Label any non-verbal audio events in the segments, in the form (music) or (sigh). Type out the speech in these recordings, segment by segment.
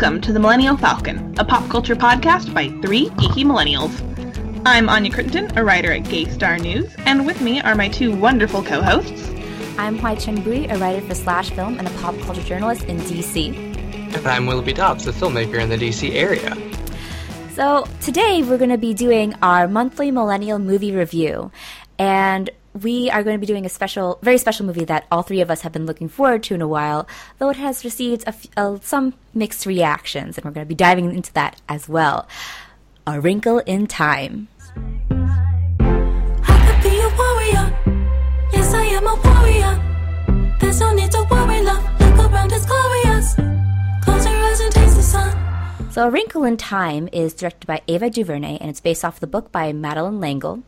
Welcome to the Millennial Falcon, a pop culture podcast by three geeky millennials. I'm Anya Crittenton, a writer at Gay Star News, and with me are my two wonderful co-hosts. I'm Hoai-Tran Bui, a writer for Slash Film and a pop culture journalist in DC. And I'm Willoughby Dobbs, a filmmaker in the DC area. So today we're going to be doing our monthly millennial movie review, and we are going to be doing a special, very special movie that all three of us have been looking forward to in a while, though it has received some mixed reactions, and we're going to be diving into that as well. A Wrinkle in Time. Yes, I am a warrior. There's no need to worry, love. Look around, it's glorious. Close your eyes and taste the sun. So, A Wrinkle in Time is directed by Ava DuVernay, and it's based off the book by Madeleine L'Engle.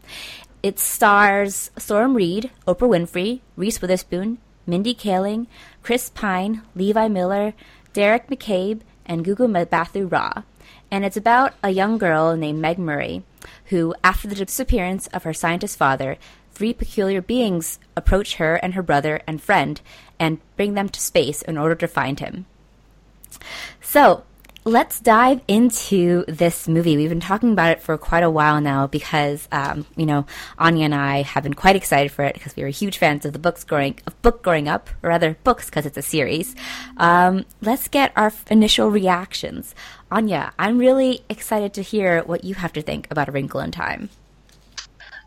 It stars Storm Reid, Oprah Winfrey, Reese Witherspoon, Mindy Kaling, Chris Pine, Levi Miller, Deric McCabe, and Gugu Mbatha Raw. And it's about a young girl named Meg Murray who, after the disappearance of her scientist father, three peculiar beings approach her and her brother and friend and bring them to space in order to find him. So, let's dive into this movie. We've been talking about it for quite a while now because, um, you know, Anya and I have been quite excited for it because we were huge fans of the books growing of book growing up, or rather books because it's a series. Um, let's get our initial reactions. Anya, I'm really excited to hear what you have to think about A Wrinkle in Time.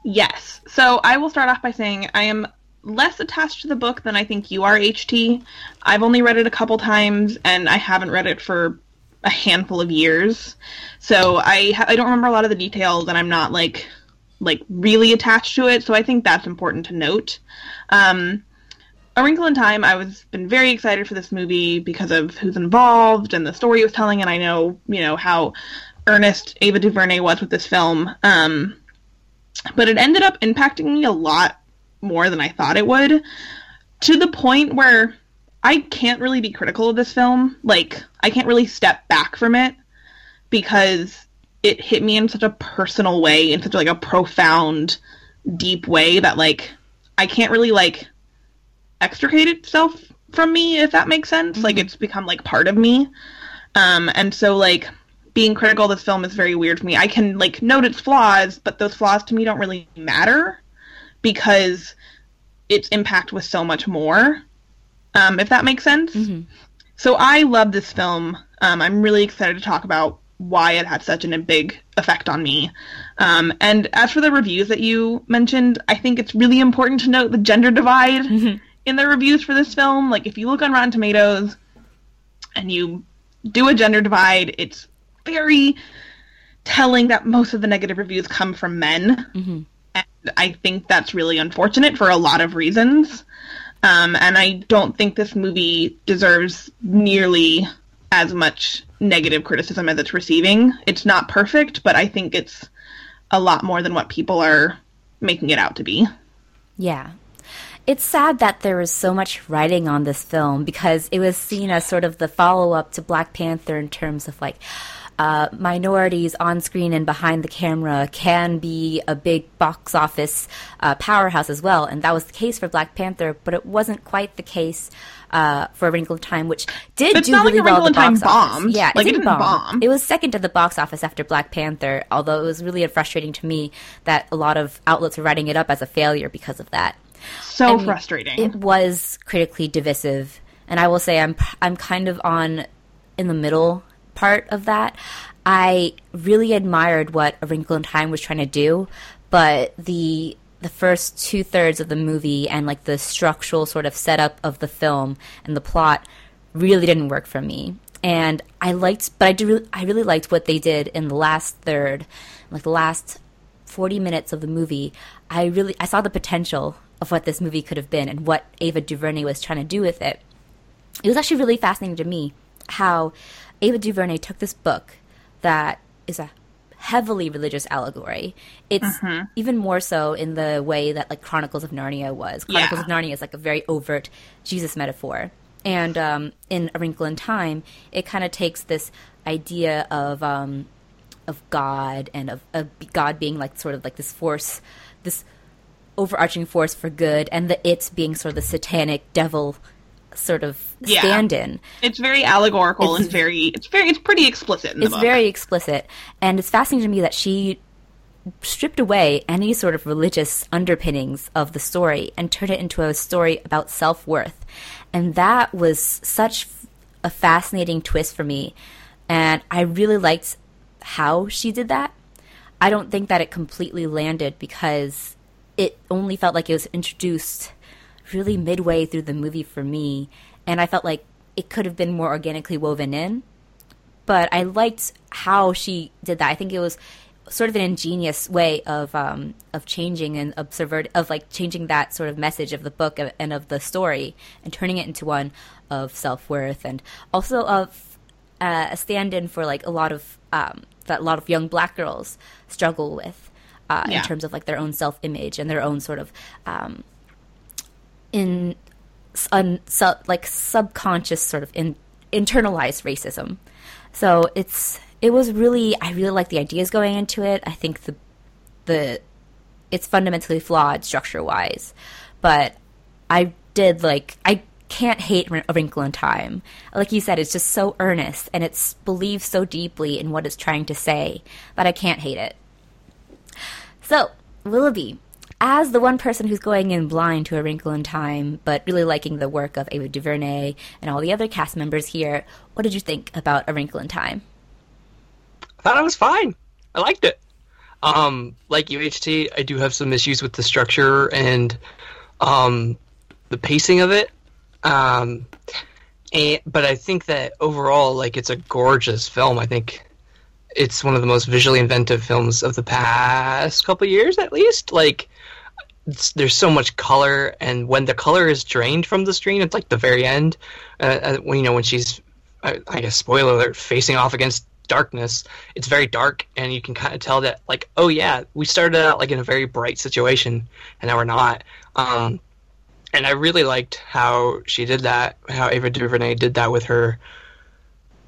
Yes. So I will start off by saying I am less attached to the book than I think you are, HT. I've only read it a couple times, and I haven't read it for a handful of years. So I I don't remember a lot of the details, and I'm not like like really attached to it. So I think that's important to note. Um, a Wrinkle in Time, I was been very excited for this movie because of who's involved and the story it was telling, and I know you know how earnest Ava DuVernay was with this film. Um, but it ended up impacting me a lot more than I thought it would, to the point where I can't really be critical of this film. Like, I can't really step back from it because it hit me in such a personal way, in such like a profound, deep way that like I can't really like extricate itself from me, if that makes sense. Mm-hmm. Like it's become like part of me. Um, and so like being critical of this film is very weird for me. I can like note its flaws, but those flaws to me don't really matter because its impact was so much more um, if that makes sense. Mm-hmm. So I love this film. Um, I'm really excited to talk about why it had such a big effect on me. Um, and as for the reviews that you mentioned, I think it's really important to note the gender divide (laughs) mm-hmm. in the reviews for this film. Like, if you look on Rotten Tomatoes and you do a gender divide, it's very telling that most of the negative reviews come from men. Mm-hmm. And I think that's really unfortunate for a lot of reasons. Um, and I don't think this movie deserves nearly as much negative criticism as it's receiving. It's not perfect, but I think it's a lot more than what people are making it out to be. Yeah. It's sad that there was so much writing on this film because it was seen as sort of the follow up to Black Panther in terms of like, uh, minorities on screen and behind the camera can be a big box office uh, powerhouse as well. And that was the case for Black Panther, but it wasn't quite the case uh, for A Wrinkle in Time, which did do really like well at the box office. Yeah, like it, it didn't bomb. bomb. It was second to the box office after Black Panther, although it was really frustrating to me that a lot of outlets were writing it up as a failure because of that. So I mean, frustrating. It was critically divisive, and I will say I'm I'm kind of on in the middle part of that. I really admired what A Wrinkle in Time was trying to do, but the the first two thirds of the movie and like the structural sort of setup of the film and the plot really didn't work for me. And I liked, but I do, I really liked what they did in the last third, like the last forty minutes of the movie. I really, I saw the potential of what this movie could have been and what Ava DuVernay was trying to do with it. It was actually really fascinating to me how Ava DuVernay took this book that is a heavily religious allegory. It's mm-hmm. even more so in the way that like Chronicles of Narnia was. Chronicles yeah. of Narnia is like a very overt Jesus metaphor. And um, in A Wrinkle in Time, it kind of takes this idea of um, of God and of, of God being like sort of like this force, this overarching force for good, and the it being sort of the satanic devil sort of Yeah. stand-in. It's very allegorical It's- and very it's very it's pretty explicit in the It's book. very explicit, and it's fascinating to me that she stripped away any sort of religious underpinnings of the story and turned it into a story about self-worth. And that was such a fascinating twist for me, and I really liked how she did that. I don't think that it completely landed because it only felt like it was introduced really midway through the movie for me, and I felt like it could have been more organically woven in. But I liked how she did that. I think it was sort of an ingenious way of um, of changing and of subvert of like changing that sort of message of the book and of the story and turning it into one of self worth and also of uh, a stand-in for like a lot of um, that a lot of young black girls struggle with uh, Yeah. in terms of like their own self-image and their own sort of um, in un, like subconscious sort of in, internalized racism. So it's it was really I really like the ideas going into it. I think the the it's fundamentally flawed structure wise, but I did like I can't hate A Wrinkle in Time. Like you said, it's just so earnest and it's believes so deeply in what it's trying to say that I can't hate it. So, Willoughby, as the one person who's going in blind to A Wrinkle in Time, but really liking the work of Ava DuVernay and all the other cast members here, what did you think about A Wrinkle in Time? I thought it was fine. I liked it. Um, like UHT, I do have some issues with the structure and um, the pacing of it. Um, and, but I think that overall, like, it's a gorgeous film. I think it's one of the most visually inventive films of the past couple years, at least. Like, there's so much color, and when the color is drained from the screen, it's like the very end. Uh, uh, when you know when she's, I, I guess, spoiler alert, facing off against darkness. It's very dark, and you can kind of tell that, like, oh yeah, we started out like in a very bright situation, and now we're not. Um, and I really liked how she did that, how Ava DuVernay did that with her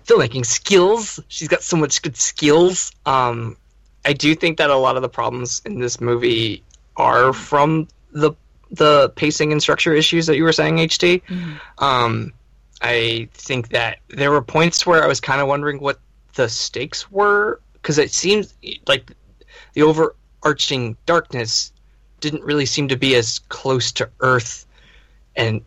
filmmaking skills. She's got so much good skills. Um, I do think that a lot of the problems in this movie are from the the pacing and structure issues that you were saying, HT. Um, I think that there were points where I was kind of wondering what the stakes were because it seems like the overarching darkness didn't really seem to be as close to Earth and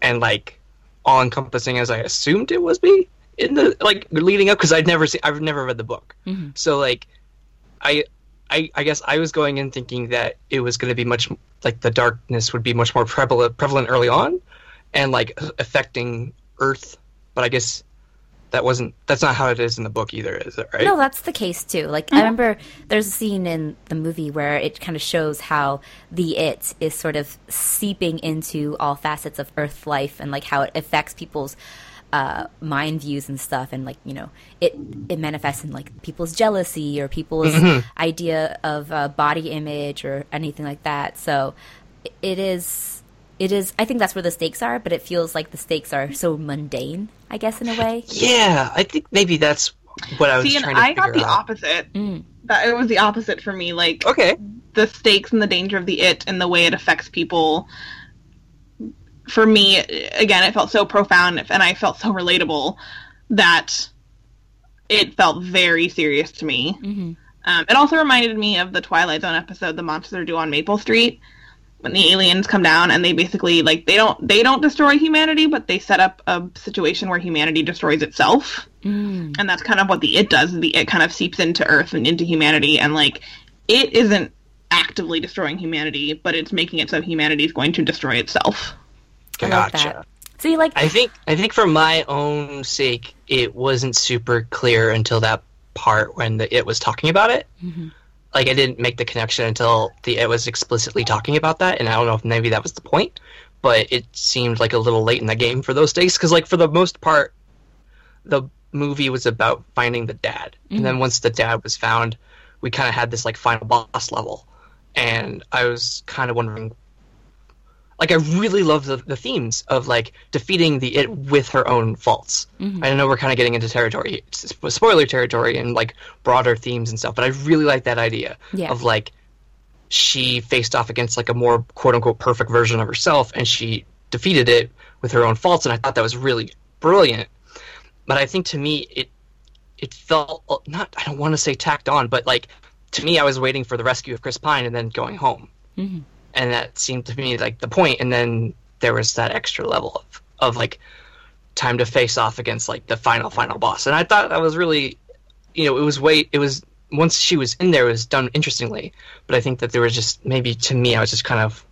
and like all encompassing as I assumed it was be in the like leading up because I'd never seen I've never read the book Mhm. so like I I I guess I was going in thinking that it was going to be much like the darkness would be much more prevalent prevalent early on and like affecting Earth but I guess that wasn't that's not how it is in the book either is it right No, that's the case too. Like I mm-hmm. remember there's a scene in the movie where it kind of shows how the it is sort of seeping into all facets of Earth life and like how it affects people's uh, mind views and stuff, and like you know it it manifests in like people's jealousy or people's idea of uh, body image or anything like that. So it is. It is. I think that's where the stakes are, but it feels like the stakes are so mundane. I guess in a way. yeah I think maybe that's what I was See, and trying to I figure got the out opposite. Mm. That it was the opposite for me. Like okay the stakes and the danger of the it and the way it affects people. For me, again, it felt so profound and I felt so relatable that it felt very serious to me. hmm Um, it also reminded me of the Twilight Zone episode, "The Monsters Are Due on Maple Street," when the aliens come down and they basically like they don't they don't destroy humanity, but they set up a situation where humanity destroys itself, Mm. and that's kind of what the it does. The it kind of seeps into Earth and into humanity, and like it isn't actively destroying humanity, but it's making it so humanity is going to destroy itself. I like gotcha. that. So you like I think I think for my own sake, it wasn't super clear until that part when the it was talking about it. Mhm. Like I didn't make the connection until the it was explicitly talking about that, and I don't know if maybe that was the point, but it seemed like a little late in the game for those days because like for the most part, the movie was about finding the dad, and then once the dad was found, we kind of had this like final boss level, and I was kind of wondering like I really love the, the themes of like defeating the it with her own faults. Mhm. I know we're kind of getting into territory, spoiler territory, and like broader themes and stuff. But I really like that idea Yeah. of like she faced off against like a more quote unquote perfect version of herself, and she defeated it with her own faults, and I thought that was really brilliant. But I think to me, it it felt not I don't want to say tacked on, but like to me, I was waiting for the rescue of Chris Pine and then going home, mm-hmm. And that seemed to me like the point. And then there was that extra level of of like time to face off against like the final final boss, and I thought that was really, you know, it was way it was once she was in there, it was done interestingly. But I think that there was just maybe to me, I was just kind of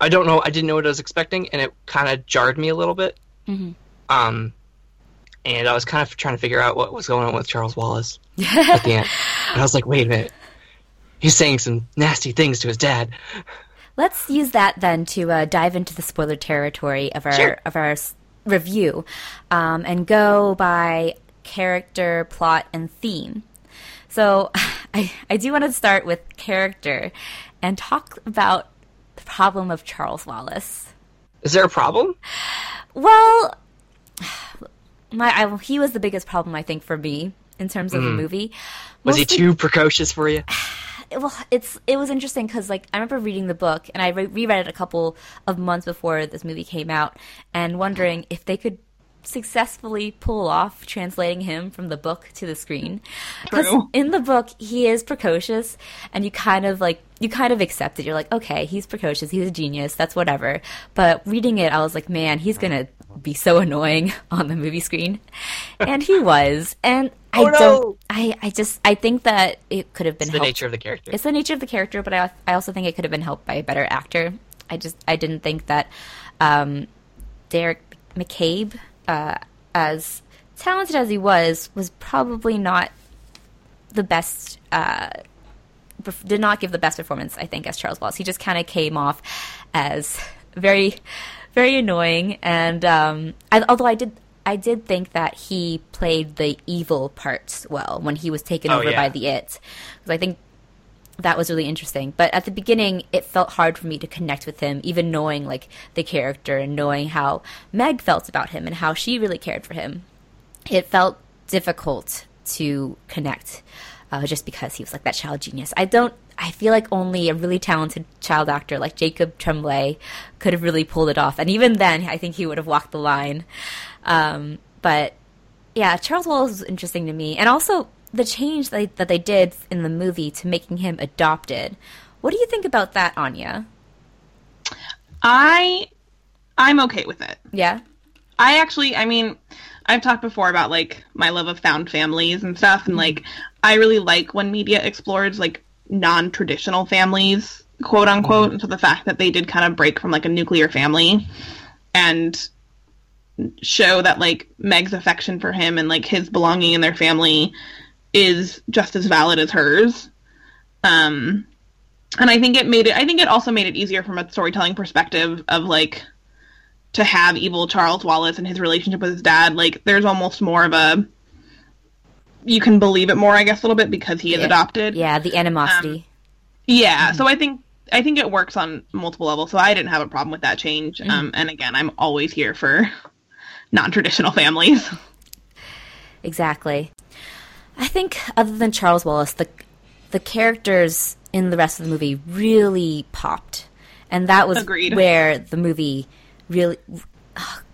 I don't know, I didn't know what I was expecting, and it kind of jarred me a little bit. Mm-hmm. Um, and I was kind of trying to figure out what was going on with Charles Wallace (laughs) at the end. And I was like, wait a minute, he's saying some nasty things to his dad. Let's use that then to uh, dive into the spoiler territory of our sure. of our review, um, and go by character, plot, and theme. So, (laughs) I I do want to start with character and talk about the problem of Charles Wallace. Is there a problem? Well, (sighs) my I, he was the biggest problem I think for me in terms of mm. the movie. Was he too precocious for you? (sighs) Well, it's it was interesting because like I remember reading the book and I re- reread it a couple of months before this movie came out and wondering if they could successfully pull off translating him from the book to the screen. Because in the book, he is precocious, and you kind of like you kind of accept it. You're like, okay, he's precocious, he's a genius, that's whatever. But reading it, I was like, man, he's gonna be so annoying (laughs) on the movie screen, and he (laughs) was. And I oh, no! don't. I I just I think that it could have been it's the helped. nature of the character. It's the nature of the character, but I I also think it could have been helped by a better actor. I just I didn't think that um, Deric McCabe uh, as talented as he was, was probably not the best. Uh, did not give the best performance, I think, as Charles Wallace. He just kind of came off as very, very annoying. And um, I, although I did, I did think that he played the evil parts well when he was taken oh, over yeah. by the it, because I think that was really interesting. But at the beginning, it felt hard for me to connect with him, even knowing like the character and knowing how Meg felt about him and how she really cared for him. It felt difficult to connect, uh, just because he was like that child genius. I don't. I feel like only a really talented child actor like Jacob Tremblay could have really pulled it off, and even then, I think he would have walked the line. Um, but yeah, Charles Wallace was interesting to me, and also the change that they, that they did in the movie to making him adopted. What do you think about that, Anya? I I'm okay with it. Yeah. I actually, I mean, I've talked before about like my love of found families and stuff, and like I really like when media explores like non-traditional families, quote unquote, mm-hmm. and so the fact that they did kind of break from like a nuclear family and show that like Meg's affection for him and like his belonging in their family is just as valid as hers. Um, and I think it made it. I think it also made it easier from a storytelling perspective of like to have evil Charles Wallace and his relationship with his dad. Like, there's almost more of a you can believe it more, I guess, a little bit because he is yeah. adopted. Yeah, the animosity. Um, yeah, mm-hmm. so I think I think it works on multiple levels. So I didn't have a problem with that change. Mm-hmm. Um, and again, I'm always here for non-traditional families. Exactly. I think other than Charles Wallace, the the characters in the rest of the movie really popped, and that was Agreed. (laughs) where the movie really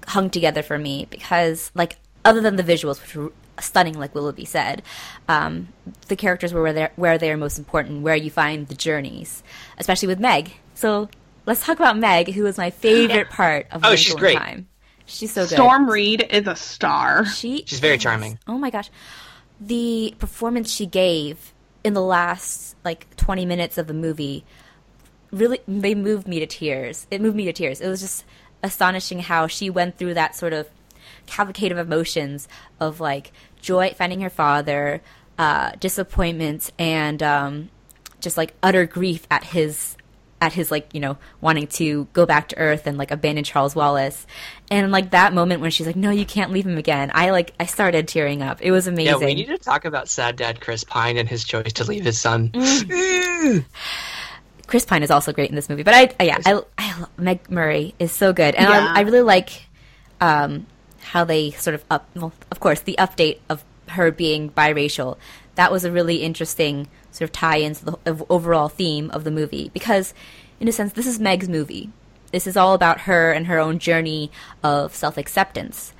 hung together for me because, like, other than the visuals, which were stunning, like Willoughby said, um, the characters were where they're, where they are most important, where you find the journeys, especially with Meg. So let's talk about Meg, who was my favorite (gasps) part of oh, she's great. Time. She's so good. Storm Reid is a star. She she's very charming. Oh my gosh the performance she gave in the last like 20 minutes of the movie really they moved me to tears. It moved me to tears. It was just astonishing how she went through that sort of cavalcade of emotions of like joy finding her father, uh, disappointment, and um, just like utter grief at his at his like you know wanting to go back to earth and like abandon charles wallace. And like that moment when she's like no you can't leave him again i like i started tearing up. It was amazing. yeah we need to talk about sad dad chris pine and his choice to leave his son. Mm. chris pine is also great in this movie but i, I yeah I, I, meg murray is so good. And yeah. I, I, really like um, how they sort of up well of course the update of her being biracial. That was a really interesting sort of tie into the overall theme of the movie because, in a sense, this is Meg's movie. this is all about her and her own journey of self acceptance.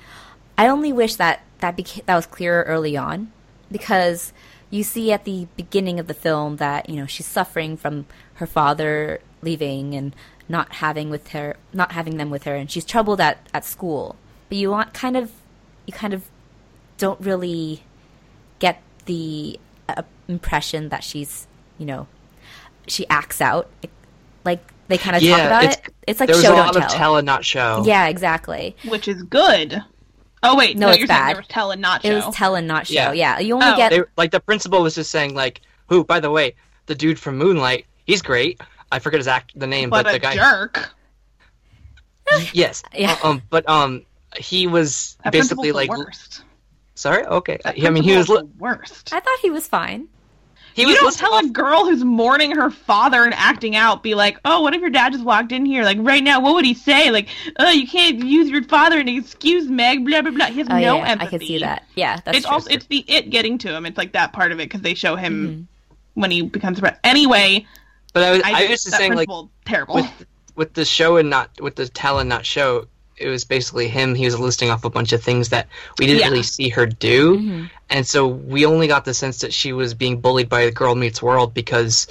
I only wish that that beca- that was clearer early on, because you see at the beginning of the film that you know she's suffering from her father leaving and not having with her not having them with her and she's troubled at, at school but you want kind of you kind of don't really get the impression that she's you know she acts out like they kind of Yeah, talk about it's- it it's like there was show a don't lot tell of tell and not show. yeah exactly which is good. Oh wait, No, no, it's you're saying bad. there was tell and not show it show. was tell and not show yeah, Yeah. you only Oh. get They, like the principal was just saying like, who? By the way, the dude from Moonlight, he's great. I forget his act the name, but but, a the guy. jerk. Yes. (laughs) Yeah. Uh, Um. But um, he was That basically like. worst. Sorry. Okay. That I mean, he was. principal's Li- the worst. i thought he was fine he you was don't tell off- a girl who's mourning her father and acting out, be like, "Oh, what if your dad just walked in here? Like right now, what would he say? Like, oh, you can't use your father and excuse Meg, blah blah blah." He has oh no yeah empathy. i can see that yeah that's it's true. also it's the it getting to him. It's like that part of it because they show him Mm-hmm. when he becomes a Anyway, But I was. I, I, was just saying like terrible. with with the show and not with the tell and not show. It was basically him. He was listing off a bunch of things that we didn't Yeah. really see her do, Mm-hmm. and so we only got the sense that she was being bullied by the Girl Meets World because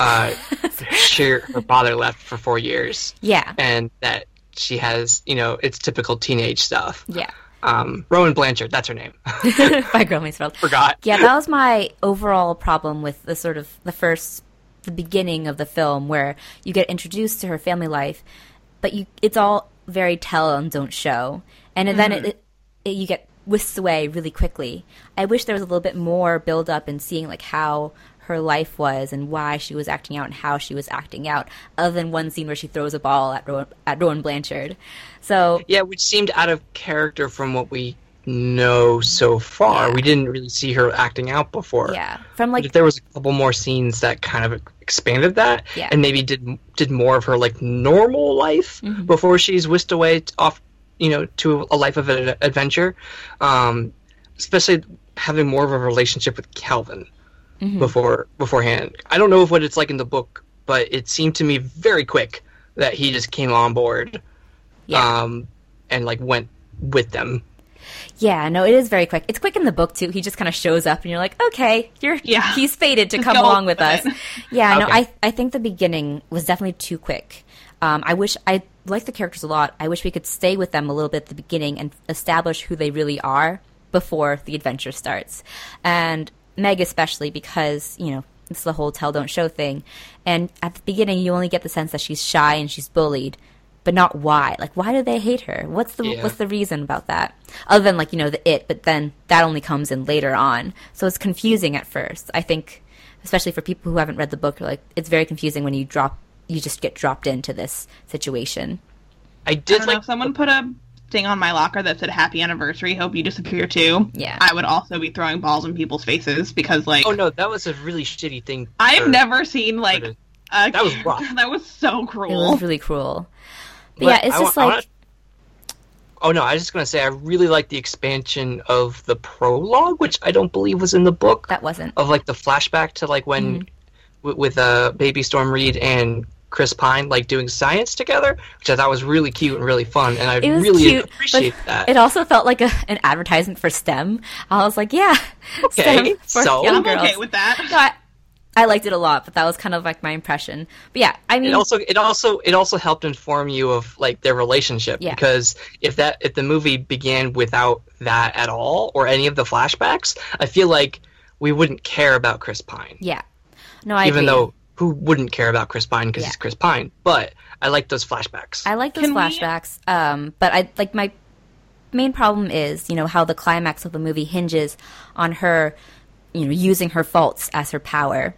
uh, (laughs) she, her father left for four years, yeah and that she has, you know, it's typical teenage stuff. yeah Um, Rowan Blanchard, that's her name. (laughs) by girl meets world Forgot. yeah that was my overall problem with the sort of the first the beginning of the film where you get introduced to her family life but you it's all very tell and don't show. And then it, mm-hmm. it, it you get whisked away really quickly. I wish there was a little bit more build up in seeing like how her life was and why she was acting out and how she was acting out other than one scene where she throws a ball at Rowan, at Rowan Blanchard. So Yeah, which seemed out of character from what we know so far. Yeah. We didn't really see her acting out before. yeah from like if there was a couple more scenes that kind of expanded that, Yeah. and maybe did did more of her like normal life Mm-hmm. before she's whisked away t- off, you know, to a life of ad- adventure, um, especially having more of a relationship with Calvin Mm-hmm. before beforehand. I don't know if what it's like in the book, but it seemed to me very quick that he just came on board, yeah um, and like went with them. Yeah, no, it is very quick. It's quick in the book too. He just kind of shows up, and you're like, okay, you're Yeah. he's fated to Just come along with with us. it. (laughs) Yeah, no, I I think the beginning was definitely too quick. Um, I wish I like the characters a lot. I wish we could stay with them a little bit at the beginning and establish who they really are before the adventure starts. And Meg especially because you know it's the whole tell don't show thing. And at the beginning, you only get the sense that she's shy and she's bullied but not why. Like, why do they hate her? What's the Yeah. what's the reason about that? Other than like you know the it, but then that only comes in later on, so it's confusing at first. I think, especially for people who haven't read the book, like it's very confusing when you drop you just get dropped into this situation. I I did don't know. like If someone put a thing on my locker that said "Happy Anniversary, Hope you disappear too," Yeah. I would also be throwing balls in people's faces because, like, Oh no, that was a really shitty thing. I've never seen like a, That was rough. (laughs) that was so cruel. It was really cruel. But, But yeah, it's I just wa- I like wanna- Oh no, I was just gonna say I really like the expansion of the prologue, which I don't believe was in the book. that wasn't. Of like the flashback to like when Mm-hmm. w- with uh, Baby Storm Reid and Chris Pine like doing science together, which I thought was really cute and really fun, and I It was really cute, appreciate that. it also felt like a, an advertisement for STEM. I was like, yeah, (laughs) Okay, STEM for so- young I'm okay with that. No, I, I liked it a lot, but that was kind of like my impression. But yeah, I mean, it also it also it also helped inform you of like their relationship Yeah. because if that if the movie began without that at all or any of the flashbacks, I feel like we wouldn't care about Chris Pine. yeah, no, I even agree. though who wouldn't care about Chris Pine because Yeah. he's Chris Pine? But I like those flashbacks. I like those Can we- flashbacks, um, but I like my main problem is you know how the climax of the movie hinges on her, you know, using her faults as her power.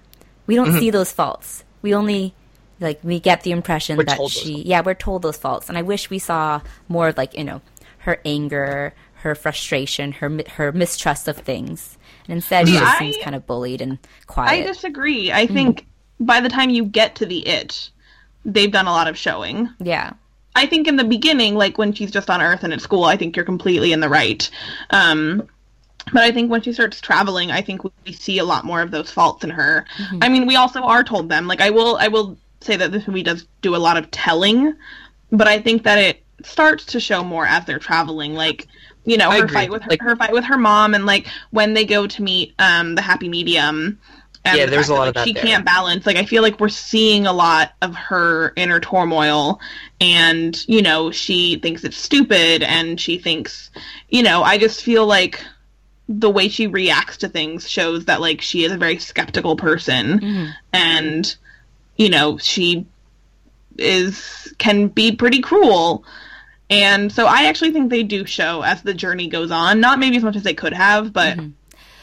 We don't Mm-hmm. see those faults. We only like we get the impression We're that she, yeah, we're told those faults, and I wish we saw more of like you know her anger, her frustration, her her mistrust of things, and instead she just I- seems kind of bullied and quiet I quiet. disagree. Mm-hmm. I think by the time you get to the it, they've done a lot of showing. yeah, I think in the beginning, like when she's just on Earth and at school, I think you're completely in the right. Um, but I think when she starts traveling, I think we see a lot more of those faults in her. I mean, we also are told them. Like I will, I will say that this movie does do a lot of telling, but I think that it starts to show more as they're traveling. Like, you know, I her agree. fight with her, Like- her fight with her mom, and like when they go to meet um the happy medium. and Yeah, the there's a lot that, of that She there. can't balance. Like, I feel like we're seeing a lot of her inner turmoil, and you know, she thinks it's stupid, and she thinks, you know, I just feel like the way she reacts to things shows that like she is a very skeptical person, mm-hmm. and you know, she is can be pretty cruel. And so I actually think they do show as the journey goes on. Not maybe as much as they could have, but mm-hmm.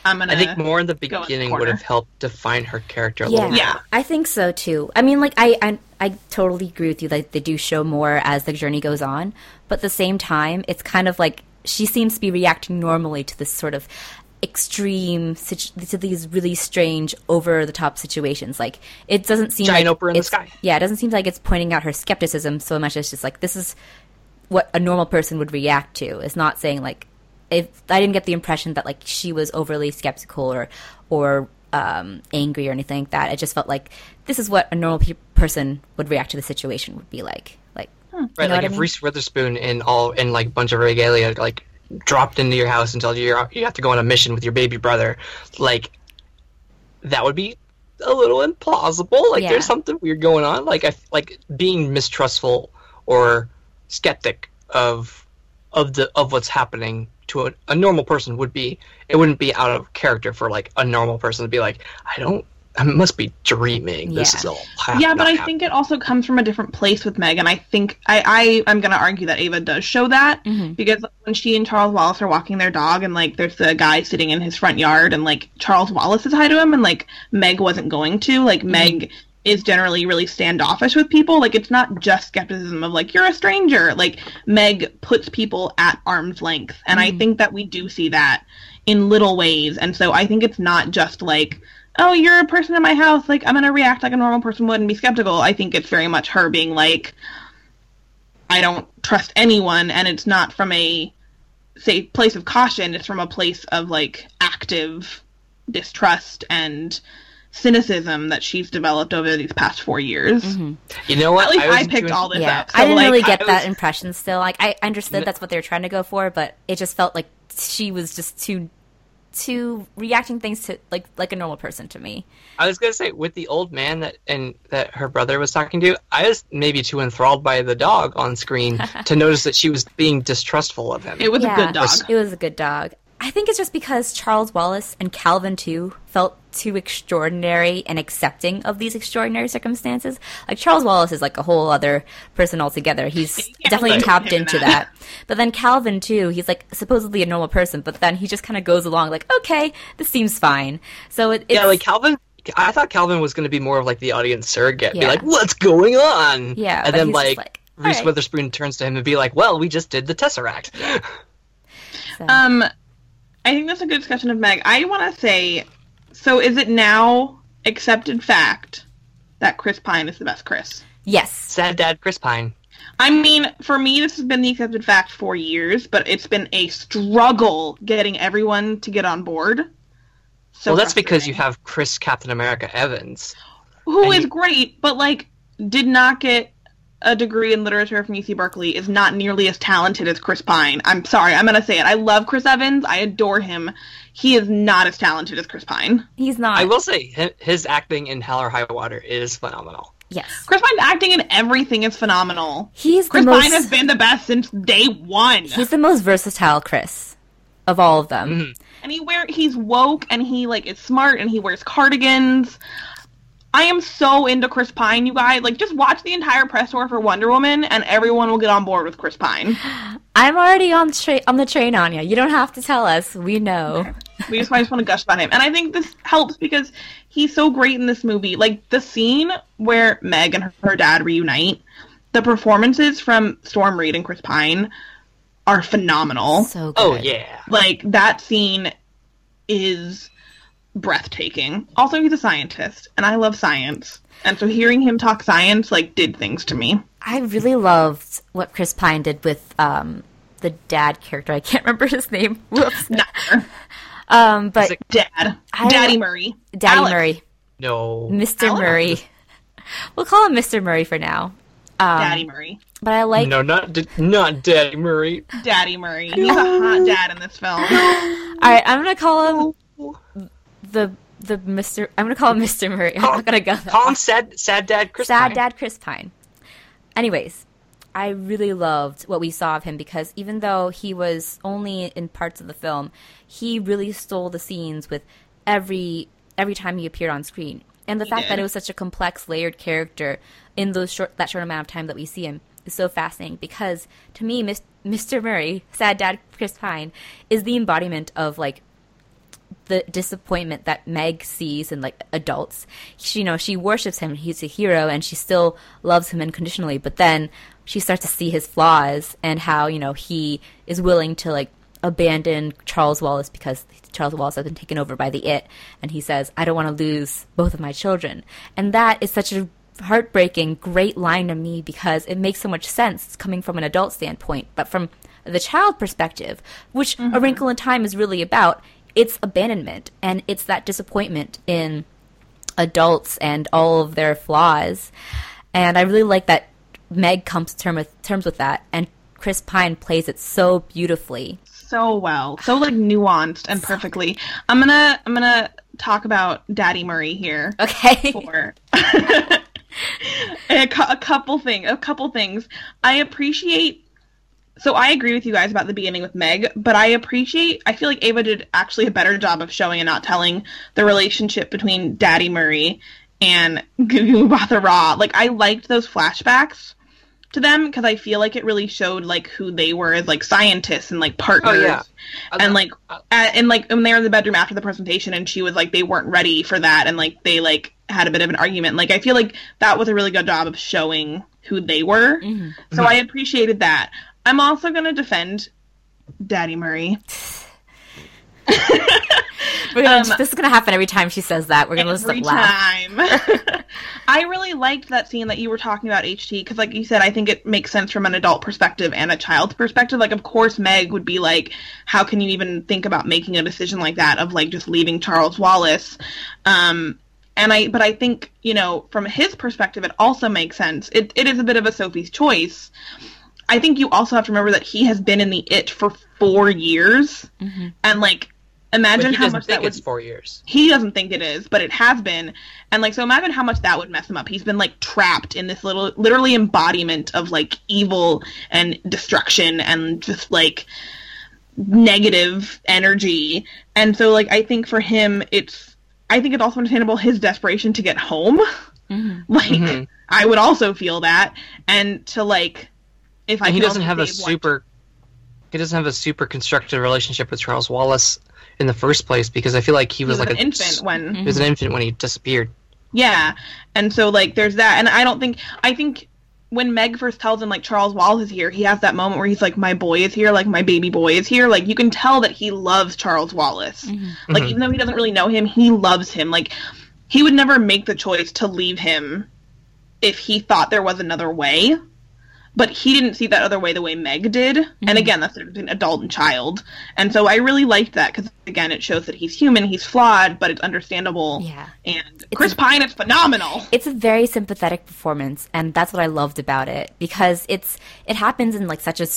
I'm gonna I think more in the go in the beginning would have helped define her character a Yeah, little. Yeah. I think so too. I mean, like I, I, I totally agree with you. Like they do show more as the journey goes on, but at the same time, it's kind of like she seems to be reacting normally to this sort of extreme situ- to these really strange over the top situations like it doesn't seem Giant like Oprah in the it's- sky. yeah it doesn't seem like it's pointing out her skepticism so much as just like this is what a normal person would react to it's not saying like if I didn't get the impression that like she was overly skeptical or or um, angry or anything like that. It just felt like this is what a normal pe- person would react to the situation would be like. You Right, know like what I if mean? Reese Witherspoon and all and like a bunch of regalia like dropped into your house and told you you're, you have to go on a mission with your baby brother, like that would be a little implausible. Like Yeah. there's something weird going on. Like I like being mistrustful or skeptic of of the of what's happening to a, a normal person would be it wouldn't be out of character for like a normal person to be like I don't I must be dreaming. This Yeah. is all ha- yeah, but I happening." think it also comes from a different place with Meg, and I think I, I am gonna argue that Ava does show that Mm-hmm. because when she and Charles Wallace are walking their dog, and like there's the guy sitting in his front yard, and like Charles Wallace says hi to him, and like Meg wasn't going to, like Meg is generally really standoffish with people. Like it's not just skepticism of like you're a stranger. Like Meg puts people at arm's length, and I think that we do see that in little ways, and so I think it's not just like oh, you're a person in my house. Like, I'm going to react like a normal person would and be skeptical. I think it's very much her being like, I don't trust anyone. And it's not from a, say, place of caution. It's from a place of, like, active distrust and cynicism that she's developed over these past four years. Mm-hmm. you know what At least I, wasn't picked too- all this yeah, up. So, I didn't like, really get I that impression still. Like, I understood that's what they were trying to go for, but it just felt like she was just too, too reacting things to like like a normal person to me. I was gonna say with the old man that and that her brother was talking to, I was maybe too enthralled by the dog on screen (laughs) to notice that she was being distrustful of him. It was yeah, a good dog. It was a good dog. I think it's just because Charles Wallace and Calvin too felt too extraordinary and accepting of these extraordinary circumstances. Like Charles Wallace is like a whole other person altogether. He's (laughs) can't definitely tapped put him in into that. that. But then Calvin too, he's like supposedly a normal person, but then he just kind of goes along like, okay, this seems fine. So it, it's, yeah, like Calvin. I thought Calvin was going to be more of like the audience surrogate, be like, "What's going on?" Yeah, and but then he's just like, like, Reese "Alright." Witherspoon turns to him and be like, "Well, we just did the Tesseract." (laughs) so- Um, I think that's a good discussion of Meg. I want to say, so is it now accepted fact that Chris Pine is the best Chris? yes, Sad Dad Chris Pine. I mean, for me, this has been the accepted fact for years, but it's been a struggle getting everyone to get on board. So well, that's because you have Chris Captain America Evans. who is you- great, but like did not get a degree in literature from UC Berkeley. Is not nearly as talented as Chris Pine. I'm sorry, I'm gonna say it. I love Chris Evans. I adore him. He is not as talented as Chris Pine. he's not. I will say his acting in Hell or High Water is phenomenal. yes, Chris Pine's acting in everything is phenomenal. he's Chris the most. Pine has been the best since day one. he's the most versatile Chris of all of them. Mm-hmm. and he wear he's woke and he like is smart and he wears cardigans. I am so into Chris Pine, you guys. Like, just watch the entire press tour for Wonder Woman, and everyone will get on board with Chris Pine. I'm already on tra- on the train, Anya. You don't have to tell us. We know. We just, I just want to gush about him, and I think this helps because he's so great in this movie. Like the scene where Meg and her, her dad reunite, the performances from Storm Reid and Chris Pine are phenomenal. So good. Oh yeah, like that scene is breathtaking. Also, he's a scientist, and I love science. And so hearing him talk science like did things to me. I really loved what Chris Pine did with um, the dad character. I can't remember his name. (laughs) Whoops. Never. Um, but Is it- Dad. I- Daddy Murray. Daddy Alex. Murray, no. Mr. Alex. Murray. We'll call him Mr. Murray for now. Um, Daddy Murray. But I like No, not D- not Daddy Murray. Daddy Murray. He's a hot dad in this film. (laughs) All right, I'm gonna call him the the Mr. I'm gonna call him Mr. Murray. I'm not gonna go. that Call far. him sad, sad dad Chris. Sad Pine. Dad Chris Pine. Anyways, I really loved what we saw of him because even though he was only in parts of the film, he really stole the scenes with every every time he appeared on screen. And the fact that it was such a complex, layered character in those short that short amount of time that we see him is so fascinating because to me, Mis- Mr. Murray, Sad Dad Chris Pine, is the embodiment of like the disappointment that Meg sees in like adults. She, you know, she worships him; he's a hero, and she still loves him unconditionally. But then she starts to see his flaws and how you know he is willing to like abandon Charles Wallace because Charles Wallace has been taken over by the It, and he says, "I don't want to lose both of my children," and that is such a heartbreaking, great line to me because it makes so much sense it's coming from an adult standpoint, but from the child perspective, which A mm-hmm. Wrinkle in Time is really about, it's abandonment and it's that disappointment in adults and all of their flaws. And I really like that Meg comes to term with, terms with that, and Chris Pine plays it so beautifully. so well, so like nuanced and (sighs) perfectly. I'm gonna I'm gonna talk about Daddy Murray here. Okay. (laughs) For (laughs) a, cou- a couple thing, a couple things. I appreciate. So I agree with you guys about the beginning with Meg, but I appreciate. I feel like Ava did actually a better job of showing and not telling the relationship between Daddy Murray and (laughs) Gugu Mbatha-Raw. Like I liked those flashbacks to them because I feel like it really showed like who they were as like scientists and like partners. Oh, yeah. And like, uh, and like when they were in the bedroom after the presentation, and she was like, they weren't ready for that, and like they like had a bit of an argument. Like I feel like that was a really good job of showing who they were. So I appreciated that. I'm also gonna defend Daddy Murray. We're gonna, this is going to happen every time she says that. We're going to every just laugh. time. (laughs) I really liked that scene that you were talking about, HT, because, like you said, I think it makes sense from an adult perspective and a child's perspective. Like, of course, Meg would be like, "How can you even think about making a decision like that of like just leaving Charles Wallace?" Um, and I, but I think you know, from his perspective, it also makes sense. It it is a bit of a Sophie's choice. I think you also have to remember that he has been in the it for four years, and like. But Imagine he how much think that would it's four years. he doesn't think it is, but it has been. And like so imagine how much that would mess him up. He's been like trapped in this little literally embodiment of like evil and destruction and just like negative energy. And so like I think for him it's I think it's also understandable his desperation to get home. (laughs) Like Mhm. I would also feel that and to like if I And he doesn't have a save one- super. He doesn't have a super constructive relationship with Charles Wallace in the first place because I feel like he he was, was like an a, infant when He was an infant when he disappeared. Yeah. And so like there's that and I don't think I think when Meg first tells him like Charles Wallace is here, he has that moment where he's like my boy is here, like my baby boy is here. Like you can tell that he loves Charles Wallace. Like Mhm. even though he doesn't really know him, he loves him. Like he would never make the choice to leave him if he thought there was another way. But he didn't see that other way the way Meg did. And mm-hmm. again, that's between adult and child. And so I really liked that because again, it shows that he's human, he's flawed, but it's understandable. Yeah. And Chris Pine is phenomenal. It's a very sympathetic performance, and that's what I loved about it because it's it happens in like such a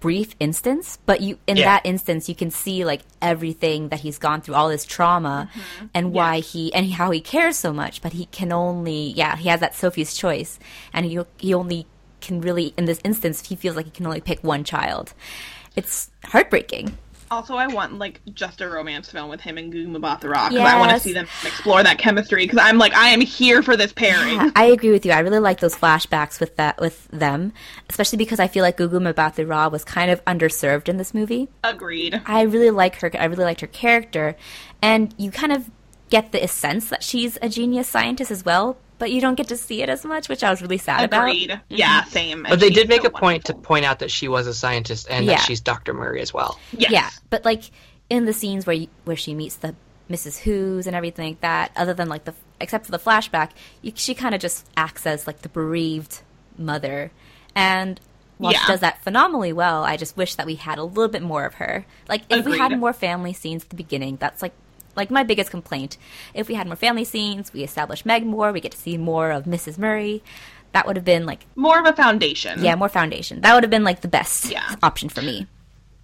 brief instance, but you in Yeah. that instance you can see like everything that he's gone through, all this trauma, mm-hmm. and why he and how he cares so much. But he can only yeah he has that Sophie's choice, and he he only can really in this instance he feels like he can only pick one child. It's heartbreaking. Also, I want like just a romance film with him and Gugu Mbatha-Raw because I want to see them explore that chemistry. Because I'm like, I am here for this pairing. I agree with you. I really like those flashbacks with that with them, especially because I feel like Gugu Mbatha Raw was kind of underserved in this movie. Agreed. I really like her. I really liked her character, and you kind of get the sense that she's a genius scientist as well, but you don't get to see it as much, which I was really sad Agreed. about. Yeah, same. But they did make so a point to point out that she was a scientist and Yeah. that she's Dr. Murray as well. Yes. Yeah, but like in the scenes where you, where she meets the Mrs. Who's and everything like that, other than like the except for the flashback, you, she kind of just acts as like the bereaved mother, and while Yeah. she does that phenomenally well, I just wish that we had a little bit more of her. Like if we had more family scenes at the beginning, that's like like my biggest complaint. If we had more family scenes, we establish Meg more, we get to see more of Mrs. Murray. That would have been like more of a foundation. Yeah, more foundation. That would have been like the best yeah. option for me.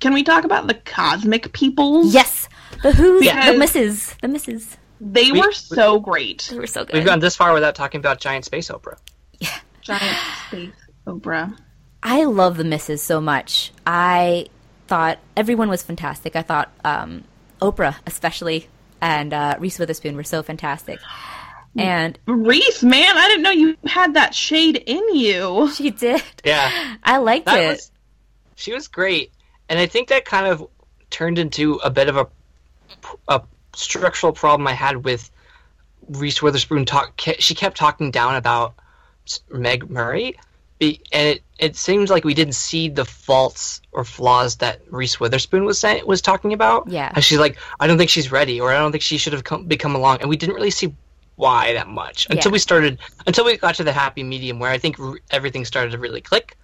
Can we talk about the cosmic peoples? Yes, the Who's, the Misses, the Misses. They we, were so great. They were so good. We've gone this far without talking about giant space Oprah. Yeah, giant space Oprah. I love the Misses so much. I thought everyone was fantastic. I thought um, Oprah, especially, and uh, Reese Witherspoon were so fantastic. And Reese, man, I didn't know you had that shade in you. She did. Yeah, I liked that it. Was, she was great, and I think that kind of turned into a bit of a a structural problem I had with Reese Witherspoon. Talk, she kept talking down about Meg Murray, and it it seems like we didn't see the faults or flaws that Reese Witherspoon was saying, was talking about. Yeah, How she's like, I don't think she's ready, or I don't think she should have come, become along, and we didn't really see why that much until yeah. we started until we got to the happy medium where I think re- everything started to really click.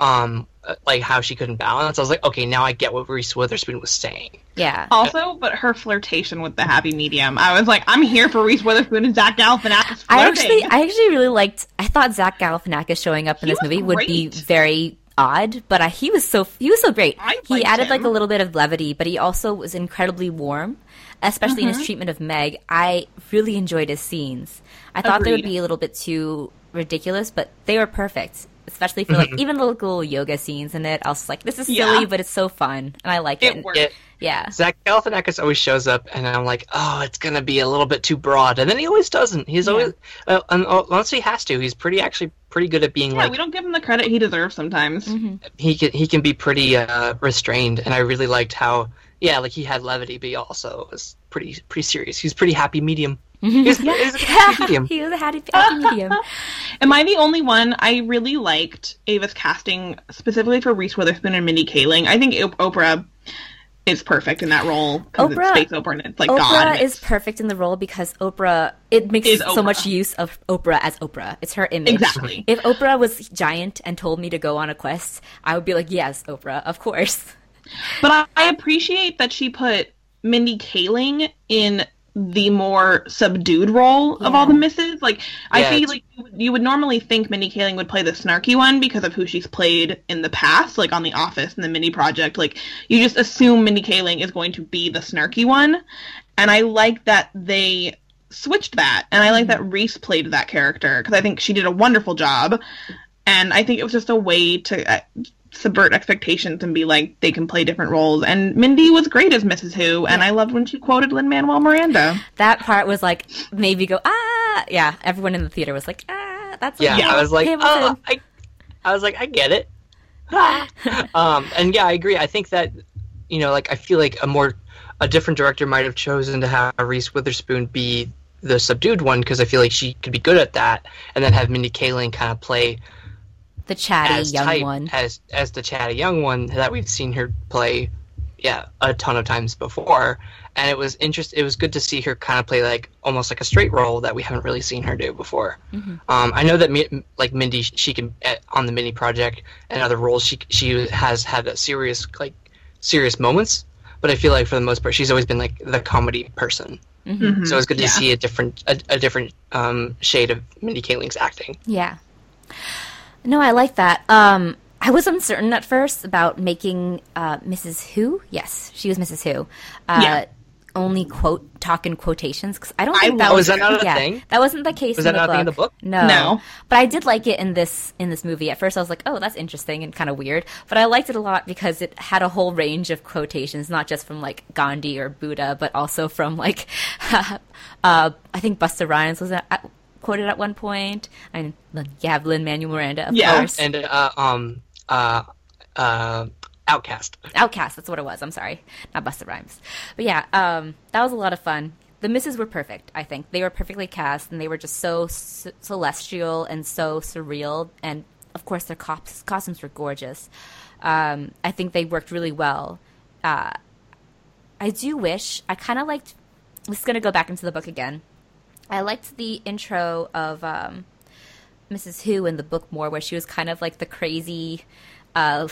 Um, uh, like how she couldn't balance. I was like, okay, now I get what Reese Witherspoon was saying. Yeah. Also, but her flirtation with the happy medium, I was like, I'm here for Reese Witherspoon and Zach Galifianakis. Flirting. I actually, I actually really liked. I thought Zach Galifianakis showing up in he this movie great. would be very odd, but uh, he was so he was so great. I he added him. like a little bit of levity, but he also was incredibly warm, especially in his mm-hmm. treatment of Meg. I really enjoyed his scenes. I thought Agreed. they would be a little bit too ridiculous, but they were perfect. Especially for like mm-hmm. even the little yoga scenes in it. I was like, this is silly, yeah. but it's so fun, and I like it. it. yeah. Zach Galifianakis always shows up, and I'm like, oh, it's gonna be a little bit too broad, and then he always doesn't. He's yeah. always, uh, unless he has to, he's pretty actually pretty good at being yeah, like. we don't give him the credit he deserves sometimes. Mm-hmm. He can he can be pretty uh, restrained, and I really liked how yeah, like he had levity, but he also was pretty pretty serious. He's pretty happy medium. Mm-hmm. He's, yeah. he's a (laughs) happy medium. he was a happy, happy medium. (laughs) Am I the only one? I really liked Ava's casting specifically for Reese Witherspoon and Mindy Kaling. I think Oprah is perfect in that role because it's space opera and it's like Oprah God. is perfect in the role because Oprah it makes so Oprah. much use of Oprah as Oprah. It's her image. Exactly. If Oprah was giant and told me to go on a quest, I would be like, yes, Oprah, of course. But I, I appreciate that she put Mindy Kaling in the more subdued role yeah. of all the misses. Like, yeah, I feel like you would, you would, normally think Mindy Kaling would play the snarky one because of who she's played in the past, like on The Office and the Mindy Project. Like, you just assume Mindy Kaling is going to be the snarky one. And I like that they switched that. And I like that mm-hmm. Reese played that character because I think she did a wonderful job. And I think it was just a way to uh, subvert expectations and be like they can play different roles. And Mindy was great as Mrs. Who, and I loved when she quoted Lin Manuel Miranda. That part was like maybe go ah yeah. Everyone in the theater was like ah that's yeah. I was like oh I, I was like I get it. (laughs) um, and yeah, I agree. I think that you know like I feel like a more a different director might have chosen to have Reese Witherspoon be the subdued one because I feel like she could be good at that, and then have Mindy Kaling kind of play the chatty young type, one. as as the chatty young one that we've seen her play yeah a ton of times before. And it was interest it was good to see her kind of play like almost like a straight role that we haven't really seen her do before. Mm-hmm. um, i know that like mindy she can eh, on the Mindy project and other roles she she has had a serious like serious moments. But i feel like for the most part she's always been like the comedy person. Mm-hmm. so it's good to yeah. see a different a, a different um, shade of mindy kaling's acting. Yeah no, I like that. Um, I was uncertain at first about making uh, Mrs. Who. Yes, she was Mrs. Who. Uh, yeah. Only quote talk in quotations because I don't think I, that was, was that not a yeah, thing. That wasn't the case. Was in that the not in the book? No, no. But I did like it in this in this movie. At first, I was like, "Oh, that's interesting and kind of weird," but I liked it a lot because it had a whole range of quotations, not just from like Gandhi or Buddha, but also from like (laughs) uh, I think Busta Rhymes was at, quoted at one point. And you have Lin Manuel Miranda, of yeah. course. And uh, um, uh, uh, OutKast. OutKast, that's what it was. I'm sorry, not Busta Rhymes. But yeah, um, that was a lot of fun. The misses were perfect. I think they were perfectly cast, and they were just so c- celestial and so surreal. And of course, their cops- costumes were gorgeous. Um, I think they worked really well. Uh, I do wish I kind of liked. This is going to go back into the book again. I liked the intro of um, Mrs. Who in the book more, where she was kind of like the crazy uh,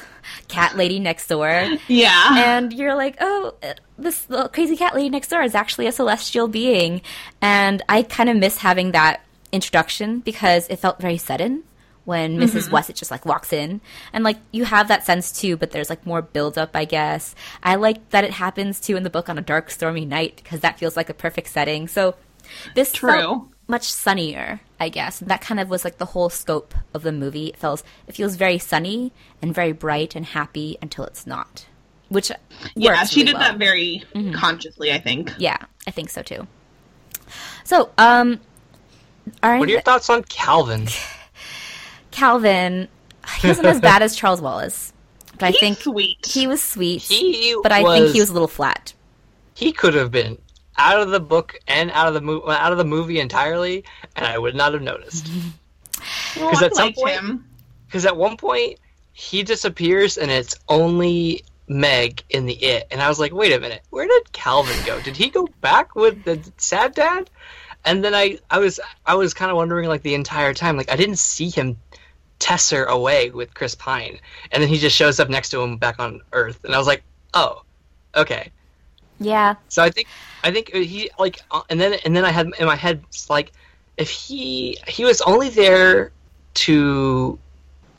cat lady next door. (laughs) Yeah. And you're like, oh, this crazy cat lady next door is actually a celestial being. And I kind of miss having that introduction because it felt very sudden when missus mm-hmm. Whatsit just like walks in. And like you have that sense too, but there's like more build up, I guess. I like that it happens too in the book on a dark, stormy night because that feels like a perfect setting. So this True. felt much sunnier, I guess. And that kind of was like the whole scope of the movie. It feels it feels very sunny and very bright and happy until it's not. Which yeah, she really did well. that very mm-hmm. consciously, I think. Yeah, I think so too. So, um, what are your thoughts on Calvin? (laughs) Calvin, he wasn't as bad as Charles Wallace, but He's I think sweet. he was sweet. He but I think he was a little flat. He could have been out of the book and out of the movie, out of the movie entirely, and I would not have noticed. Because (laughs) well, at some point, because at one point he disappears and it's only Meg in the It, and I was like, wait a minute, where did Calvin go? Did he go back with the sad dad? And then I, I was, I was kind of wondering like the entire time, like I didn't see him Tesser away with Chris Pine, and then he just shows up next to him back on Earth, and I was like, oh, okay. Yeah. So I think I think he like, uh, and then and then I had in my head like, if he he was only there to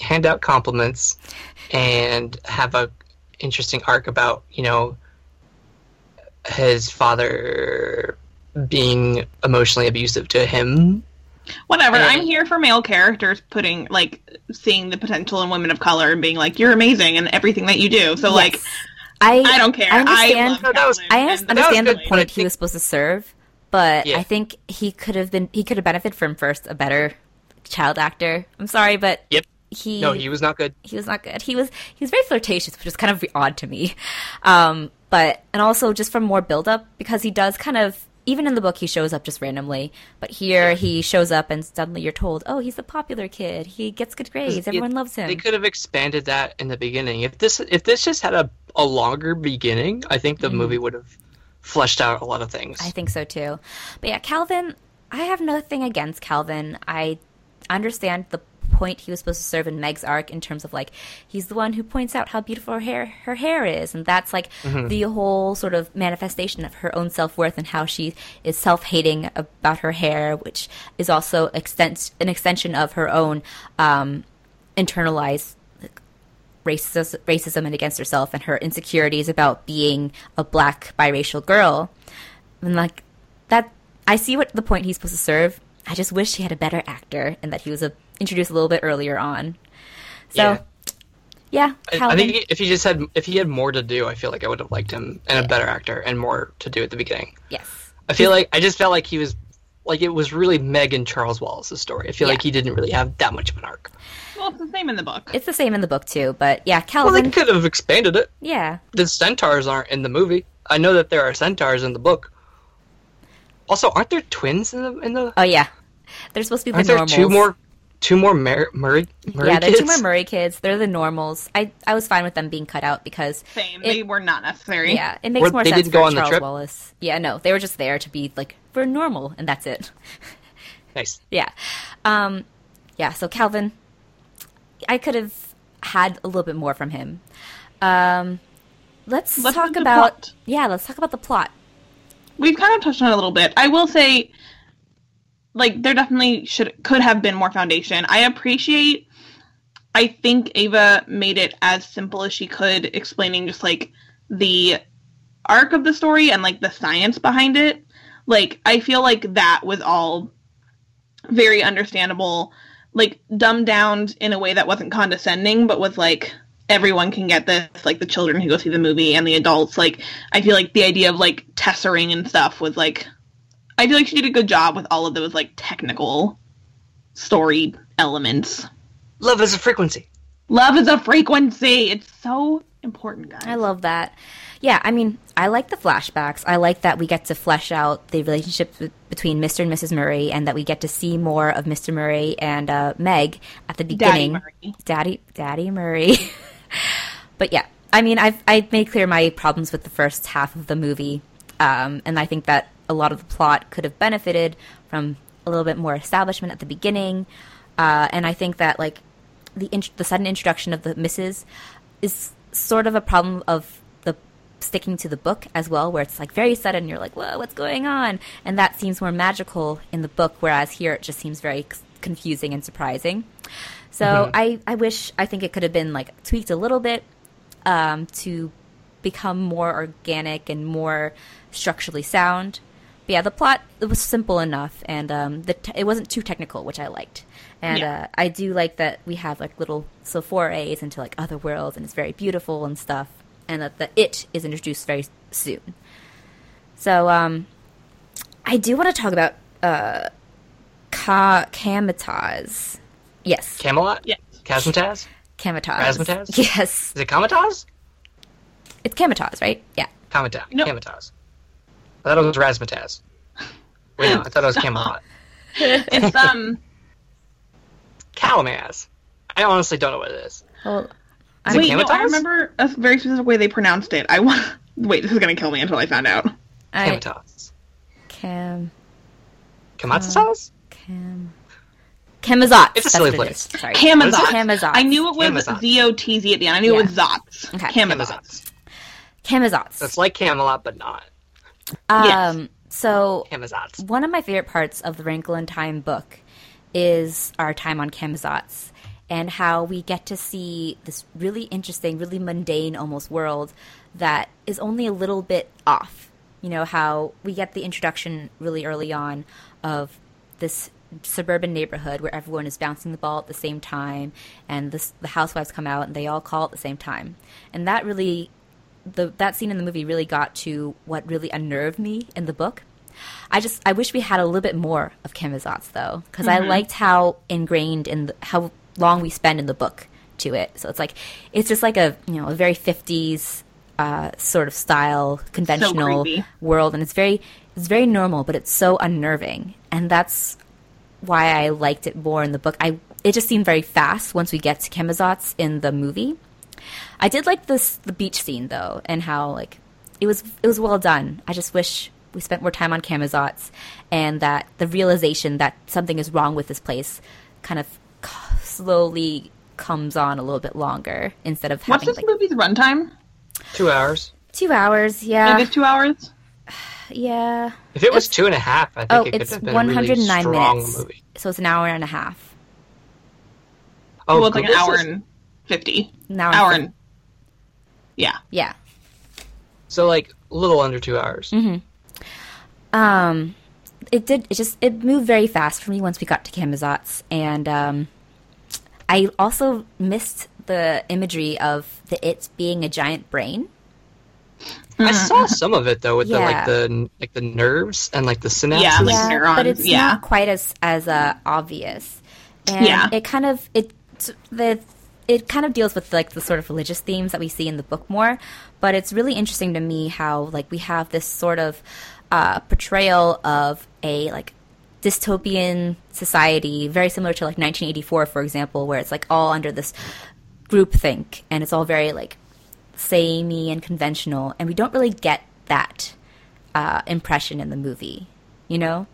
hand out compliments and have a interesting arc about you know his father being emotionally abusive to him Whatever. And, I'm here for male characters putting like seeing the potential in women of color and being like, "You're amazing and everything that you do." So yes. like, I I don't care. I understand. I, was, I understand the point he was supposed to serve, but yeah. I think he could have been he could have benefited from first a better child actor. I'm sorry, but yep. He no, he was not good. He was not good. He was he was very flirtatious, which is kind of odd to me. Um, but and also just from more build up because he does kind of even in the book he shows up just randomly but here he shows up and suddenly you're told oh he's a popular kid. He gets good grades. everyone it, loves him. they could have expanded that in the beginning. If this if this just had a, a longer beginning i think the mm. movie would have fleshed out a lot of things. I think so too. But yeah calvin i have nothing against calvin. I understand the point he was supposed to serve in Meg's arc in terms of like he's the one who points out how beautiful her hair her hair is, and that's like mm-hmm. the whole sort of manifestation of her own self worth and how she is self hating about her hair, which is also extent an extension of her own um, internalized racism, racism and against herself and her insecurities about being a black biracial girl. And like that, I see what the point he's supposed to serve. I just wish he had a better actor and that he was a introduced a little bit earlier on. So, yeah, yeah I, I, think if he just had if he had more to do, I feel like I would have liked him and yeah. a better actor and more to do at the beginning. Yes, I feel like I just felt like he was like it was really Meg and Charles Wallace's story. I feel yeah. like he didn't really have that much of an arc. Well, it's the same in the book. It's the same in the book too, but yeah, Calvin. Well, they could have expanded it. Yeah. The centaurs aren't in the movie. I know that there are centaurs in the book. Also, aren't there twins in the in the? Oh yeah, they're supposed to be aren't normals. there two more two more Mur- Murray, Murray yeah, they're kids? two more Murray kids. They're the normals. I I was fine with them being cut out because same. It, they were not necessary. Yeah, it makes more they sense for Charles Wallace. Yeah, no, they were just there to be like we're normal, and that's it. (laughs) Nice. yeah, um, yeah. So Calvin, I could have had a little bit more from him. Um, let's, let's talk about plot. yeah. Let's talk about the plot. We've kind of touched on it a little bit. I will say like there definitely should could have been more foundation. I appreciate I think Ava made it as simple as she could explaining just like the arc of the story and like the science behind it. Like I feel like that was all very understandable, like dumbed down in a way that wasn't condescending, but was like everyone can get this, like the children who go see the movie and the adults. Like I feel like the idea of like tessering and stuff was like I feel like she did a good job with all of those like technical story elements. Love is a frequency. Love is a frequency. It's so important, guys. I love that. Yeah, I mean, I like the flashbacks. I like that we get to flesh out the relationship between Mr. and Mrs. Murray, and that we get to see more of Mr. Murray and uh, Meg at the beginning. Daddy Murray. Daddy, Daddy Murray. (laughs) but yeah, I mean, I've I've made clear my problems with the first half of the movie, um, and I think that a lot of the plot could have benefited from a little bit more establishment at the beginning. Uh, and I think that like the int- the sudden introduction of the misses is sort of a problem of the sticking to the book as well, where it's like very sudden. You're like, whoa, what's going on? And that seems more magical in the book, whereas here it just seems very c- confusing and surprising. So mm-hmm. I, I wish I think it could have been like tweaked a little bit um, to become more organic and more structurally sound. But yeah, the plot it was simple enough, and um, the t- it wasn't too technical, which I liked. And yeah. uh, I do like that we have like little so forays into like other worlds, and it's very beautiful and stuff. And that the it is introduced very soon. So um, I do want to talk about uh, Ka- Kamataz. Yes. Camelot? Yes. Kazmataz? Kamataz. Kazmataz? Yes. Is it Kamataz? It's Kamataz, right? Yeah. Kamataz. No. Kamataz. I thought it was Razzmatazz. Wait, no, I thought it was (laughs) Camelot. it's, um... Kalamaz. I honestly don't know what it is. Well, is Wait, no, I remember a very specific way they pronounced it. I want... (laughs) Wait, this is gonna kill me until I found out. Kamataz. Cam... Kamatsaz? Cam... Camazotz. It's a silly place. It Sorry. Camazotz. I knew it was Z O T Z at the end. I knew yeah. it was Zotz. Okay. Camazotz. Camazotz. It's like Camelot, but not. Um, yes. So, Camazotz. one of my favorite parts of the Wrinkle in Time book is our time on Camazotz and how we get to see this really interesting, really mundane almost world that is only a little bit off. You know, how we get the introduction really early on of this suburban neighborhood where everyone is bouncing the ball at the same time and this, the housewives come out and they all call at the same time and that really the that scene in the movie really got to what really unnerved me in the book i just i wish we had a little bit more of Camazotz though because mm-hmm. i liked how ingrained in the, how long we spend in the book to it so it's like it's just like a you know a very 50s uh, sort of style conventional so world and it's very it's very normal but it's so unnerving and that's why I liked it more in the book. I it just seemed very fast once we get to Camazotz in the movie. I did like this the beach scene though, and how like it was it was well done. I just wish we spent more time on Camazotz, and that the realization that something is wrong with this place kind of slowly comes on a little bit longer instead of having. What's this like, movie's runtime? Two hours. Two hours, yeah. Maybe two hours (sighs) yeah. If it was two and a half, I think oh, it could it's have been 109 a really strong minutes. movie. So it's an hour and a half. Oh, well, it's like an hour and fifty. An hour, hour and, and yeah, yeah. So like a little under two hours. Mm-hmm. Um, it did. It just it moved very fast for me once we got to Camazotz, and um, I also missed the imagery of the it being a giant brain. I saw some of it though with yeah. the like the like the nerves and like the synapses. Yeah, like yeah, neurons. But it's yeah. not quite as as uh, obvious. And yeah. it kind of it the it kind of deals with like the sort of religious themes that we see in the book more. But it's really interesting to me how like we have this sort of uh, portrayal of a like dystopian society, very similar to like 1984, for example, where it's like all under this groupthink and it's all very like samey and conventional, and we don't really get that uh, impression in the movie, you know.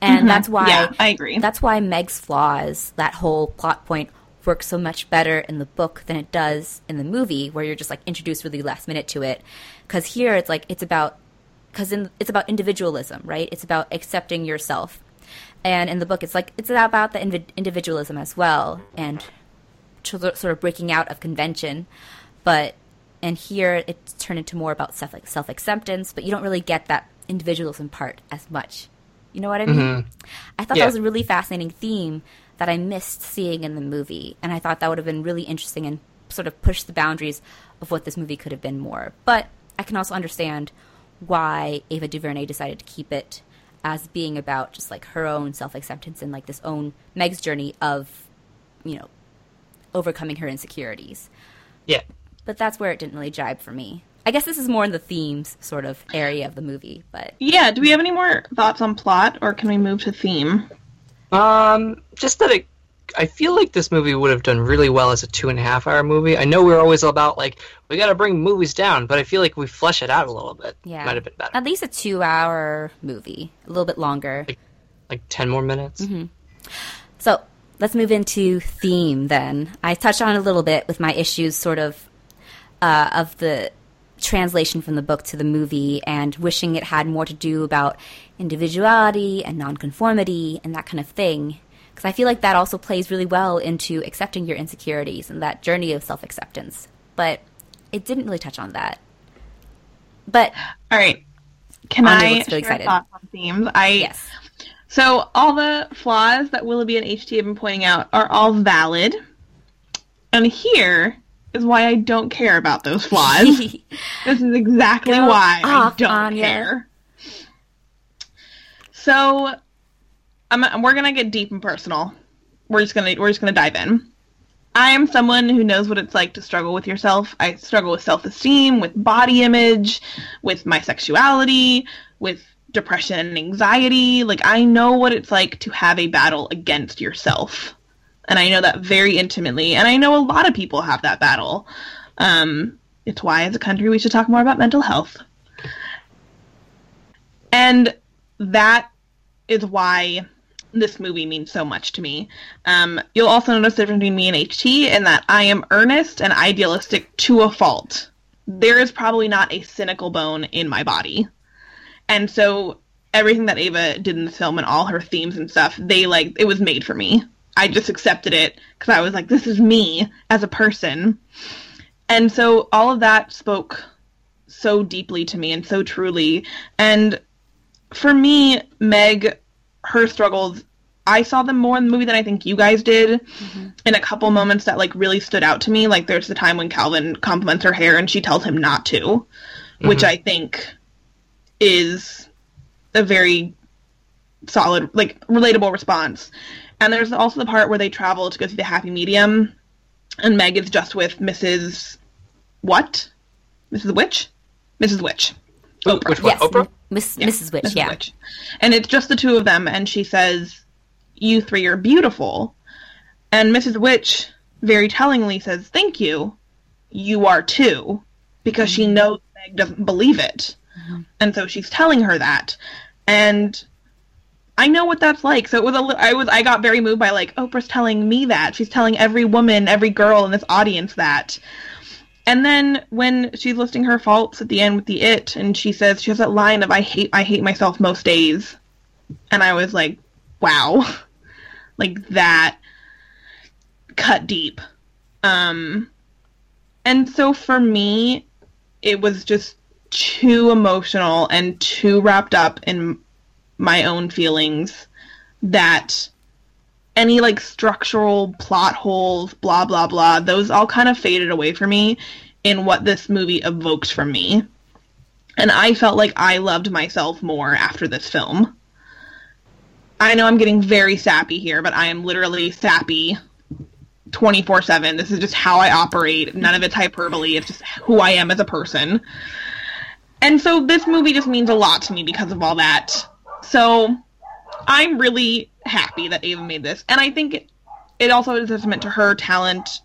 And mm-hmm. that's why yeah, I agree. That's why Meg's flaws, that whole plot point, works so much better in the book than it does in the movie, where you're just like introduced really last minute to it. Because here it's like it's about because it's about individualism, right? It's about accepting yourself. And in the book, it's like it's about the individualism as well, and sort of breaking out of convention. But and here it's turned into more about self like self acceptance, but you don't really get that individualism part as much. You know what I mean? Mm-hmm. I thought yeah. that was a really fascinating theme that I missed seeing in the movie, and I thought that would have been really interesting and sort of pushed the boundaries of what this movie could have been more. But I can also understand why Ava DuVernay decided to keep it as being about just like her own self acceptance and like this own Meg's journey of, you know, overcoming her insecurities. Yeah but that's where it didn't really jibe for me. I guess this is more in the themes sort of area of the movie, but yeah. Do we have any more thoughts on plot, or can we move to theme? Um, just that it. I feel like this movie would have done really well as a two and a half hour movie. I know we're always about like we got to bring movies down, but I feel like we flesh it out a little bit. Yeah, might have been better. At least a two hour movie, a little bit longer, like, like ten more minutes. Mm-hmm. So let's move into theme then. I touched on a little bit with my issues, sort of uh, of the translation from the book to the movie and wishing it had more to do about individuality and nonconformity and that kind of thing. Because I feel like that also plays really well into accepting your insecurities and that journey of self acceptance. But it didn't really touch on that. But all right, can I share excited. thoughts on themes? I yes, so all the flaws that Willoughby and HT have been pointing out are all valid, and here is why I don't care about those flaws. (laughs) this is exactly Go why I don't Anya. care. So, I'm, we're gonna get deep and personal. We're just gonna we're just gonna dive in. I am someone who knows what it's like to struggle with yourself. I struggle with self esteem, with body image, with my sexuality, with depression and anxiety. Like, I know what it's like to have a battle against yourself. And I know that very intimately. And I know a lot of people have that battle. Um, it's why, as a country, we should talk more about mental health. And that is why this movie means so much to me. Um, you'll also notice the difference between me and HT in that I am earnest and idealistic to a fault. There is probably not a cynical bone in my body. And so everything that Ava did in the film and all her themes and stuff, they like it was made for me. I just accepted it because I was like, this is me as a person. And so all of that spoke so deeply to me and so truly. And for me, Meg, her struggles, I saw them more in the movie than I think you guys did. Mm-hmm. In a couple moments that like really stood out to me, like there's the time when Calvin compliments her hair and she tells him not to, which mm-hmm. I think is a very solid, like relatable response. And there's also the part where they travel to go see the happy medium, and Meg is just with Mrs. What? Mrs. Which? Mrs. Which. Oprah. Which one? yes, Oprah? Miss, Yeah, Mrs. Which. Mrs. yeah, Which. And it's just the two of them, and she says, You three are beautiful. And Mrs. Which very tellingly says, Thank you. You are too. Because she mm-hmm. knows Meg doesn't believe it. Mm-hmm. And so she's telling her that. And I know what that's like. So it was a I was I got very moved by like Oprah's telling me that. She's telling every woman, every girl in this audience that. And then when she's listing her faults at the end with the it and she says she has that line of I hate I hate myself most days. And I was like, wow. (laughs) like that cut deep. Um and so for me it was just too emotional and too wrapped up in my own feelings that any like structural plot holes, blah blah blah, those all kind of faded away for me in what this movie evoked from me. And I felt like I loved myself more after this film. I know I'm getting very sappy here, but I am literally sappy 24 7. This is just how I operate. None of it's hyperbole. It's just who I am as a person. And so this movie just means a lot to me because of all that. So I'm really happy that Ava made this. And I think it, it also is a testament to her talent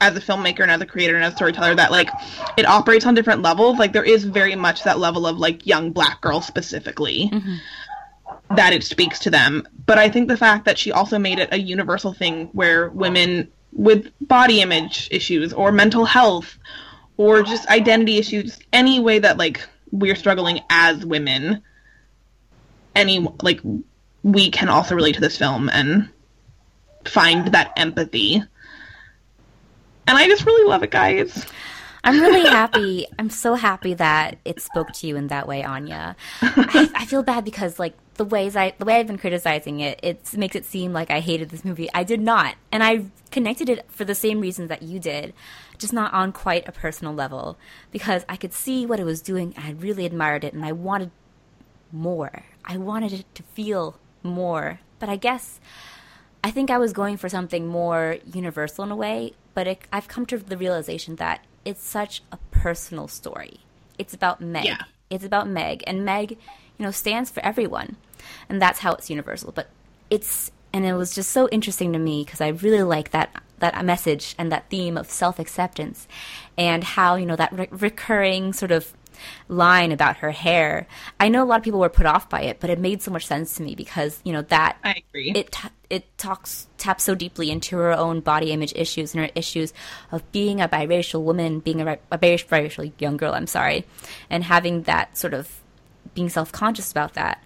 as a filmmaker and as a creator and as a storyteller that like it operates on different levels. Like there is very much that level of like young black girls specifically mm-hmm. that it speaks to them. But I think the fact that she also made it a universal thing where women with body image issues or mental health or just identity issues, any way that like we're struggling as women, any like we can also relate to this film and find that empathy. And I just really love it, guys. I'm really (laughs) happy. I'm so happy that it spoke to you in that way, Anya. I, I feel bad because like the ways I the way I've been criticizing it, it makes it seem like I hated this movie. I did not, and I connected it for the same reasons that you did, just not on quite a personal level because I could see what it was doing. and I really admired it, and I wanted more. I wanted it to feel more, but I guess I think I was going for something more universal in a way, but it, I've come to the realization that it's such a personal story. It's about Meg. Yeah. It's about Meg, and Meg, you know, stands for everyone, and that's how it's universal. But it's and it was just so interesting to me because I really like that that message and that theme of self acceptance, and how you know that re- recurring sort of line about her hair. I know a lot of people were put off by it, but it made so much sense to me because you know that I agree. it it talks taps so deeply into her own body image issues and her issues of being a biracial woman, being a, a biracial, biracial young girl. I'm sorry, and having that sort of being self conscious about that.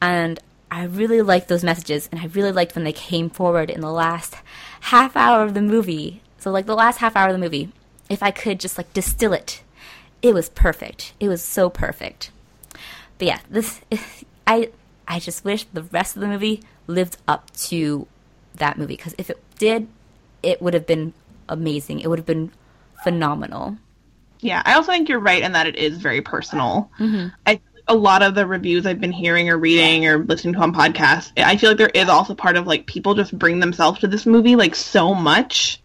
And I really liked those messages, and I really liked when they came forward in the last half hour of the movie. So, like the last half hour of the movie, if I could just like distill it, it was perfect. It was so perfect. But yeah, this (laughs) I I just wish the rest of the movie lived up to that movie because if it did, it would have been amazing. It would have been phenomenal. Yeah, I also think you're right in that it is very personal. Mm-hmm. I a lot of the reviews I've been hearing or reading or listening to on podcasts, I feel like there is also part of like people just bring themselves to this movie like so much.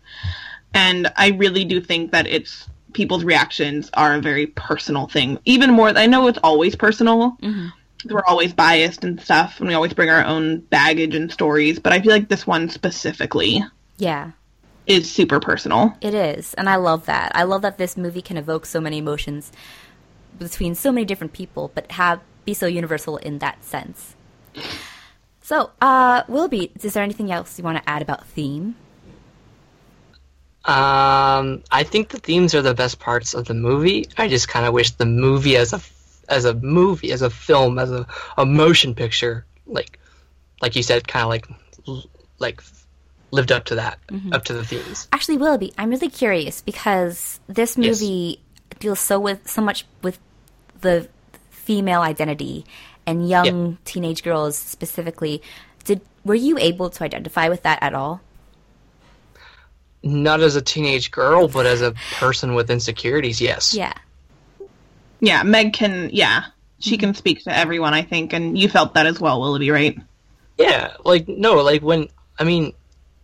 And I really do think that it's people's reactions are a very personal thing. Even more, I know it's always personal. Mm-hmm. We're always biased and stuff, and we always bring our own baggage and stories. But I feel like this one specifically, yeah, is super personal. It is, and I love that. I love that this movie can evoke so many emotions between so many different people, but have be so universal in that sense. So, uh, Willoughby, is there anything else you want to add about theme? Um, I think the themes are the best parts of the movie. I just kind of wish the movie as a as a movie, as a film, as a, a motion picture, like like you said, kind of like like lived up to that, mm-hmm. up to the themes. Actually, Willoughby, I'm really curious because this movie yes. deals so with so much with the female identity and young yeah. teenage girls specifically. Did were you able to identify with that at all? Not as a teenage girl, but as a person with insecurities, yes. Yeah. Yeah, Meg can. Yeah, she mm-hmm. can speak to everyone. I think, and you felt that as well, Willoughby, right? Yeah, like no, like when I mean,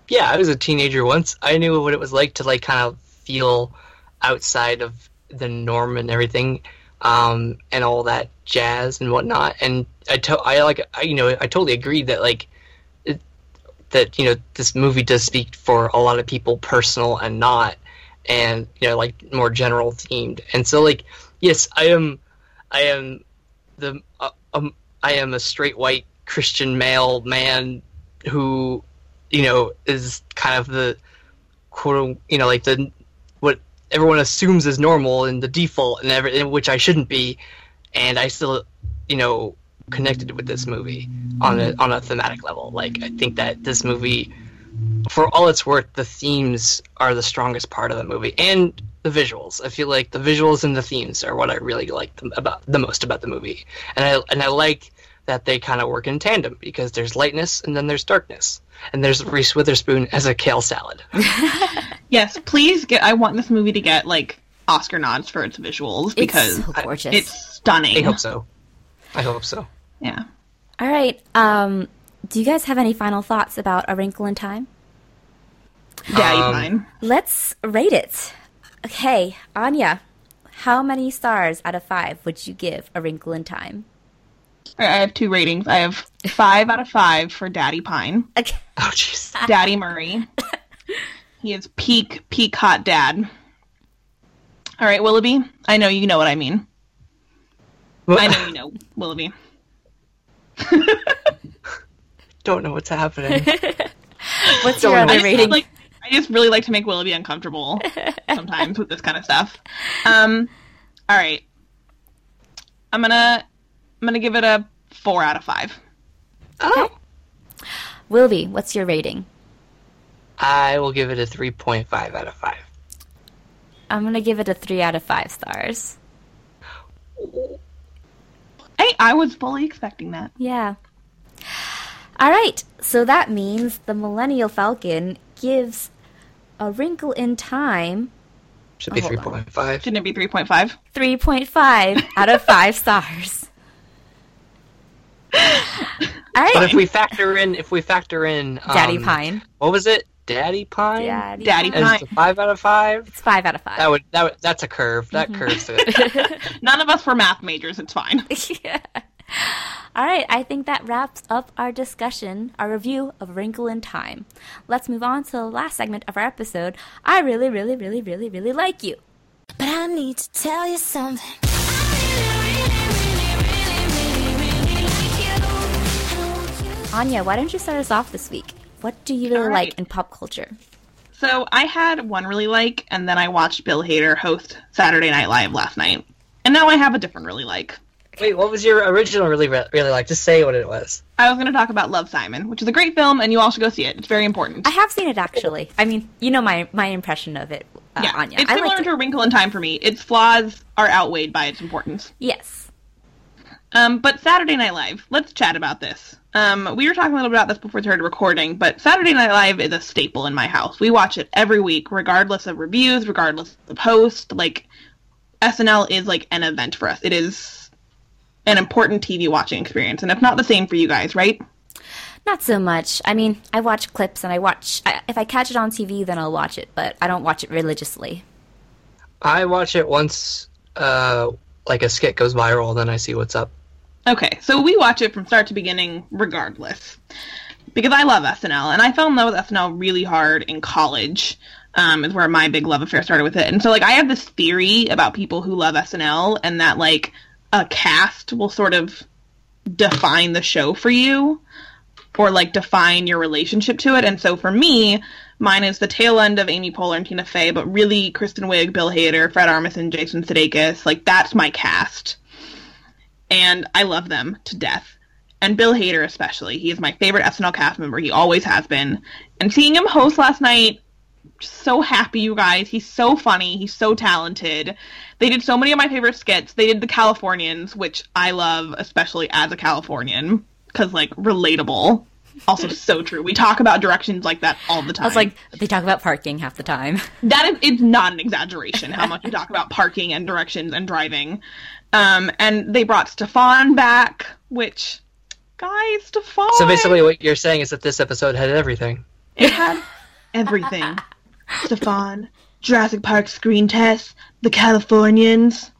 yeah, I was a teenager once. I knew what it was like to like kind of feel outside of the norm and everything um, and all that jazz and whatnot. And I to- I like I, you know I totally agree that like it, that you know this movie does speak for a lot of people, personal and not, and you know like more general themed. And so like yes, I am I am the uh, um, I am a straight white Christian male man who you know is kind of the quote you know like the what everyone assumes is normal and the default and everything, which I shouldn't be, and I still, you know, connected with this movie on a on a thematic level. Like I think that this movie, for all it's worth, the themes are the strongest part of the movie and the visuals. I feel like the visuals and the themes are what I really like about the most about the movie, and I and I like that they kind of work in tandem because there's lightness and then there's darkness and there's Reese Witherspoon as a kale salad. (laughs) yes, please get. I want this movie to get like Oscar nods for its visuals because it's so gorgeous. It's stunning. I hope so. I hope so. Yeah. All right. Um, do you guys have any final thoughts about A Wrinkle in Time? Yeah, um, fine. Let's rate it. Okay, Anya, how many stars out of five would you give A Wrinkle in Time? I have two ratings. I have five out of five for Daddy Pine. Okay. (laughs) Oh, jeez. (laughs) Daddy Murray. he is peak, peak hot dad. All right, Willoughby. I know you know what I mean. What? I know (laughs) you know, Willoughby. (laughs) Don't know what's happening. (laughs) what's Don't your other rating? Like, I just really like to make Willoughby uncomfortable (laughs) sometimes with this kind of stuff. Um, all right. I'm gonna I'm gonna give it a four out of five. Oh. Okay. Wilby, what's your rating? I will give it a three point five out of five. I'm gonna give it a three out of five stars. Hey, I was fully expecting that. Yeah. All right, so that means the Millennial Falcon gives a wrinkle in time. Should be oh, 3.5. Shouldn't it be 3.5? 3.5 (laughs) out of 5 stars. (laughs) All right. But if we factor in, if we factor in, um, Daddy Pine. What was it? Daddy Pine. Daddy, Daddy Pine. Is five out of five? It's five out of five. That would that would, that's a curve. That mm-hmm. curves it. (laughs) None of us were math majors. It's fine. (laughs) yeah. All right, I think that wraps up our discussion, our review of Wrinkle in Time. Let's move on to the last segment of our episode. I really, really, really, really, really like you. But I need to tell you something. Anya, why don't you start us off this week? What do you really right. like in pop culture? So I had one really like, and then I watched Bill Hader host Saturday Night Live last night, and now I have a different really like. Wait, what was your original really really like? Just say what it was. I was going to talk about Love Simon, which is a great film, and you all should go see it. It's very important. I have seen it actually. I mean, you know my my impression of it, uh, yeah, Anya. it's I similar liked to it. A Wrinkle in Time for me. Its flaws are outweighed by its importance. Yes. Um, but Saturday Night Live, let's chat about this. Um, we were talking a little bit about this before we started recording, but Saturday Night Live is a staple in my house. We watch it every week, regardless of reviews, regardless of the post. Like, SNL is like an event for us. It is an important TV watching experience, and it's not the same for you guys, right? Not so much. I mean, I watch clips and I watch. I, if I catch it on TV, then I'll watch it, but I don't watch it religiously. I watch it once, uh, like a skit goes viral, then I see what's up. Okay, so we watch it from start to beginning, regardless, because I love SNL, and I fell in love with SNL really hard in college. Um, is where my big love affair started with it, and so like I have this theory about people who love SNL, and that like a cast will sort of define the show for you, or like define your relationship to it. And so for me, mine is the tail end of Amy Poehler and Tina Fey, but really Kristen Wiig, Bill Hader, Fred Armisen, Jason Sudeikis, like that's my cast and I love them to death. And Bill Hader especially. He is my favorite SNL cast member. He always has been. And seeing him host last night, so happy, you guys. He's so funny. He's so talented. They did so many of my favorite skits. They did the Californians, which I love, especially as a Californian, because like relatable. Also (laughs) so true. We talk about directions like that all the time. I was like, they talk about parking half the time. that is it's not an exaggeration (laughs) how much we talk about parking and directions and driving. Um, and they brought Stefan back, which guys, Stefan So basically, what you're saying is that this episode had everything. it had everything. Stefan, Jurassic Park screen test, the Californians.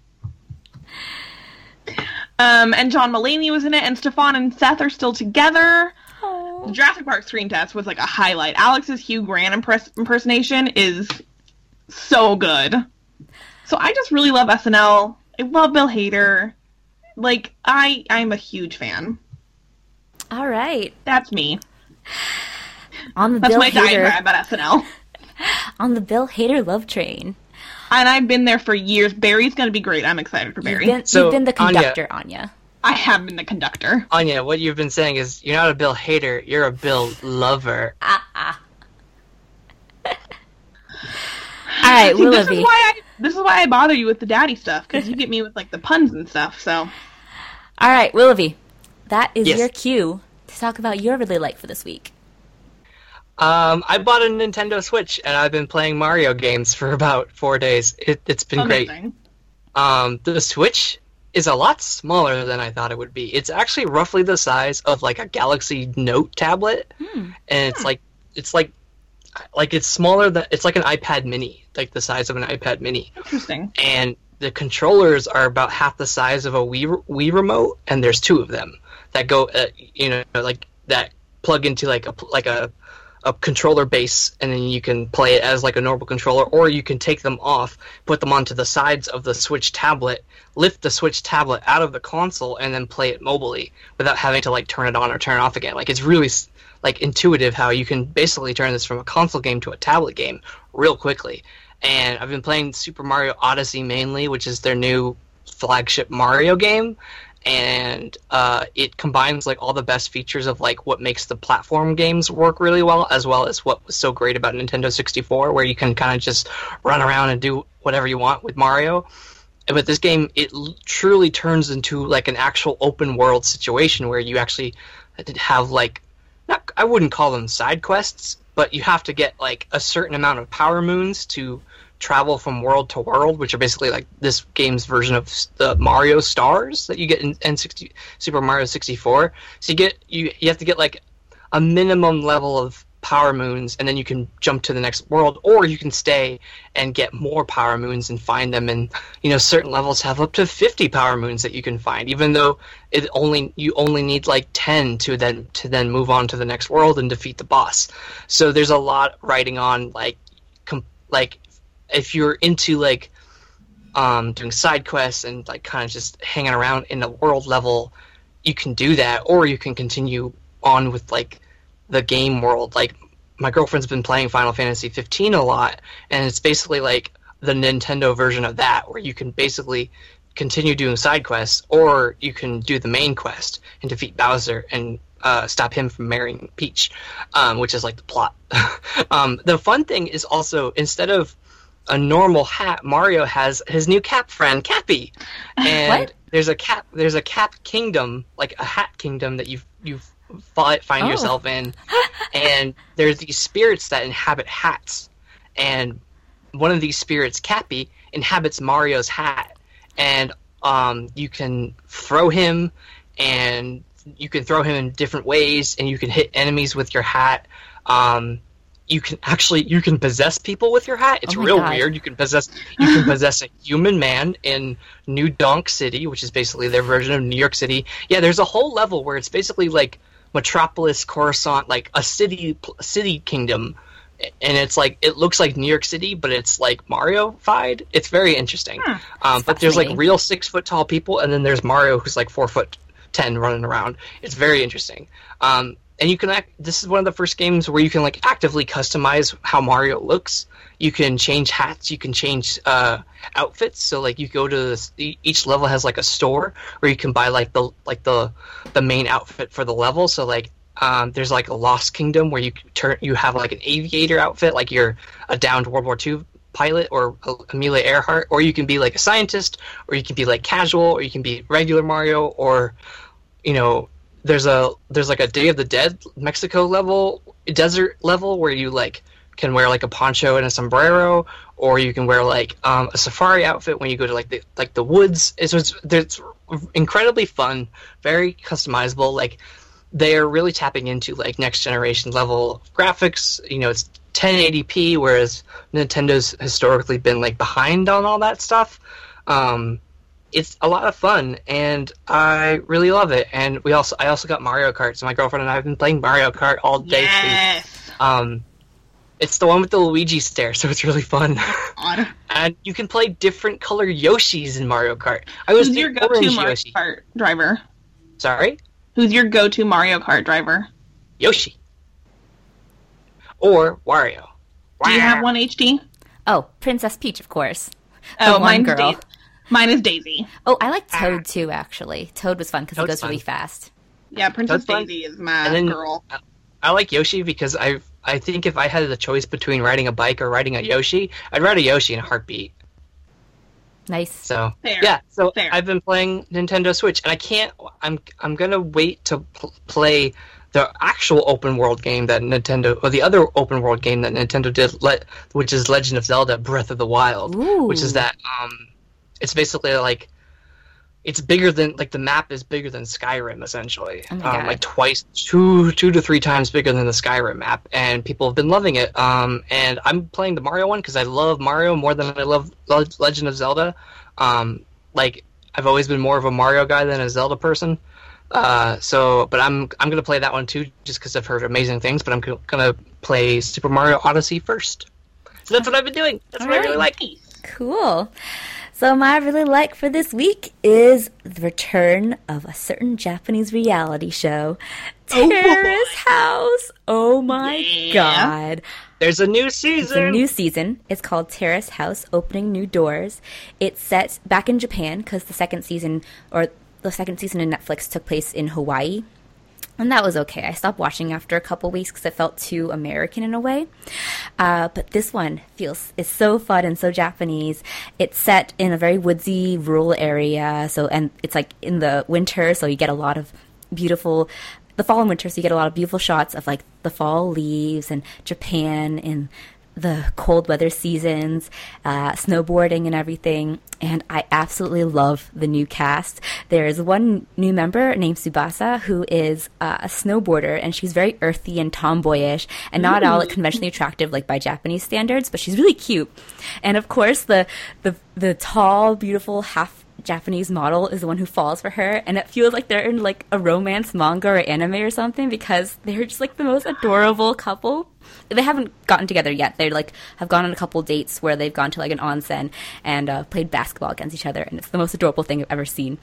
Um, and John Mulaney was in it, and Stefan and Seth are still together. The Jurassic Park screen test was like a highlight. Alex's Hugh Grant impress- impersonation is so good. So I just really love SNL. I love Bill Hader. Like I, I'm a huge fan. All right, That's me. on the That's Bill my Hader diagram about SNL. (laughs) on the Bill Hader love train. And I've been there for years. Barry's gonna be great. I'm excited for You've Barry. been, So, you've been the conductor, Anya. I have been the conductor. Anya, what you've been saying is you're not a Bill hater, you're a Bill lover. All right, See, (laughs) this is why I this is why I bother you with the daddy stuff because you get me with like the puns and stuff. So All right, Willoughby. That is Yes. your cue to talk about your really like for this week. Um, I bought a Nintendo Switch and I've been playing Mario games for about four days. It, it's been great. Um, the Switch is a lot smaller than I thought it would be. It's actually roughly the size of like a Galaxy Note tablet, and it's like it's like like it's smaller than it's like an iPad Mini, like the size of an iPad Mini, Interesting. and the controllers are about half the size of a Wii Wii remote, and there's two of them that go, uh, you know, like that plug into like a like a a controller base, and then you can play it as like a normal controller, or you can take them off, put them onto the sides of the Switch tablet, lift the Switch tablet out of the console, and then play it mobily without having to like turn it on or turn it off again. Like it's really like intuitive how you can basically turn this from a console game to a tablet game real quickly. And I've been playing Super Mario Odyssey mainly, which is their new flagship Mario game, and uh, it combines like all the best features of like what makes the platform games work really well, as well as what was so great about Nintendo 64, where you can kind of just run around and do whatever you want with Mario. but this game, it l- truly turns into like an actual open world situation where you actually have like not I wouldn't call them side quests, but you have to get like a certain amount of power moons to travel from world to world, which are basically like this game's version of the Mario stars that you get in N60 Super Mario 64. So you get you you have to get like a minimum level of power moons and then you can jump to the next world or you can stay and get more power moons and find them. And you know certain levels have up to 50 power moons that you can find even though it only you only need like 10 to then to then move on to the next world and defeat the boss. So there's a lot writing on like com- like if you're into like um doing side quests and like kind of just hanging around in a world level you can do that or you can continue on with like the game world. Like my girlfriend's been playing final fantasy 15 a lot and it's basically like the nintendo version of that where you can basically continue doing side quests, or you can do the main quest and defeat Bowser and uh, stop him from marrying Peach, um, which is like the plot. (laughs) um, the fun thing is also instead of a normal hat, Mario has his new cap friend, Cappy, (laughs) and there's a cap there's a cap kingdom, like a hat kingdom that you you find Oh. yourself in, (laughs) and there's these spirits that inhabit hats, and one of these spirits, Cappy, inhabits Mario's hat, and um, you can throw him, and you can throw him in different ways, and you can hit enemies with your hat. Um, you can actually you can possess people with your hat. It's Oh real God. weird. You can possess you can possess a human man in New Donk City, which is basically their version of New York City. Yeah, there's a whole level where it's basically like Metropolis, Coruscant, like a city city kingdom, and it's like it looks like New York City, but it's like Mario-fied. It's very interesting. Um, but there's like real six foot tall people, and then there's Mario who's like four foot ten running around. It's very interesting. Um, and you can act. This is one of the first games where you can like actively customize how Mario looks. You can change hats. You can change uh, outfits. So like you go to this, each level has like a store where you can buy like the like the the main outfit for the level. So like um, there's like a Lost Kingdom where you turn you have like an aviator outfit, like you're a downed World War II pilot or Amelia Earhart, or you can be like a scientist, or you can be like casual, or you can be regular Mario, or you know there's a there's like a Day of the Dead Mexico level desert level where you like can wear like a poncho and a sombrero, or you can wear like um, a safari outfit when you go to like the like the woods. It's, it's, it's incredibly fun, very customizable. Like they are really tapping into like next generation level graphics. You know, it's 1080p, whereas Nintendo's historically been like behind on all that stuff. Um, it's a lot of fun, and I really love it. And we also, I also got Mario Kart, so my girlfriend and I have been playing Mario Kart all day. Yes. Too. Um, it's the one with the Luigi stare, (laughs) so it's really fun. And you can play different color Yoshis in Mario Kart. I was Who's your go-to Mario Yoshi. Kart driver? Sorry, Who's your go-to Mario Kart driver? Yoshi or Wario. Do you have one HD? Oh, Princess Peach, of course. Oh, one mine's girl. Daisy. Mine is Daisy. Oh, I like Toad too. Actually, Toad was fun because he Toad's goes really fast. Yeah, Princess That's fun. Daisy is my then- girl. I like Yoshi because I I think if I had the choice between riding a bike or riding a Yoshi, I'd ride a Yoshi in a heartbeat. Nice. So Fair. yeah, so Fair. I've been playing Nintendo Switch, and I can't. I'm I'm gonna wait to pl- play the actual open world game that Nintendo, or the other open world game that Nintendo did, le- which is Legend of Zelda: Breath of the Wild, Ooh. which is that um, it's basically like. It's bigger than like the map is bigger than Skyrim essentially, Oh um, like twice, two, two to three times bigger than the Skyrim map, and people have been loving it. Um, and I'm playing the Mario one because I love Mario more than I love Le- Legend of Zelda. Um, like I've always been more of a Mario guy than a Zelda person. Uh, so, but I'm I'm gonna play that one too, just because I've heard amazing things. But I'm go- gonna play Super Mario Odyssey first. So that's what I've been doing. That's what I really like. Cool. So my really like for this week is the return of a certain Japanese reality show, Oh. Terrace House. Oh my Yeah. god. There's a new season. It's a new season. It's called Terrace House Opening New Doors. It's set back in Japan because the second season, or the second season in Netflix, took place in Hawaii. And that was okay. I stopped watching after a couple weeks because it felt too American in a way. Uh, but this one feels is so fun and so Japanese. It's set in a very woodsy rural area. So and it's like in the winter, so you get a lot of beautiful. The fall and winter, so you get a lot of beautiful shots of like the fall leaves and Japan in the cold weather seasons, uh, snowboarding and everything. And I absolutely love the new cast. There's one new member named Tsubasa who is uh, a snowboarder and she's very earthy and tomboyish and not all conventionally attractive like by Japanese standards, but she's really cute. And of course, the the the tall, beautiful half Japanese model is the one who falls for her, and it feels like they're in like a romance manga or anime or something because they're just like the most adorable couple. They haven't gotten together yet. They like have gone on a couple dates where they've gone to like an onsen and uh, played basketball against each other, and it's the most adorable thing I've ever seen.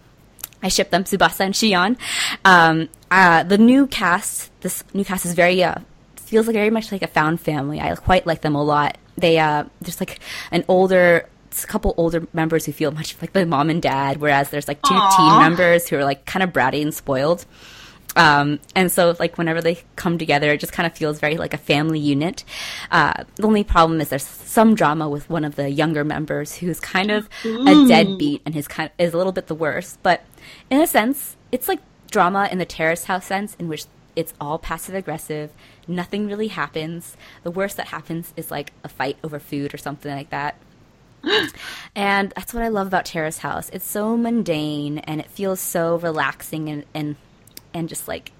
I ship them, Tsubasa and Shion. Um, uh, the new cast, this new cast is very uh, feels like very much like a found family. I quite like them a lot. They uh, there's like an older a couple older members who feel much like the mom and dad, whereas there's like two Aww. teen members who are like kind of bratty and spoiled. Um, and so, like, whenever they come together, it just kind of feels very like a family unit. Uh, the only problem is there's some drama with one of the younger members who's kind of Ooh. a deadbeat and his kind of, is a little bit the worst. But in a sense, it's like drama in the Terrace House sense, in which it's all passive aggressive. Nothing really happens. The worst that happens is like a fight over food or something like that. And that's what I love about Terrace House. It's so mundane and it feels so relaxing and, and and just like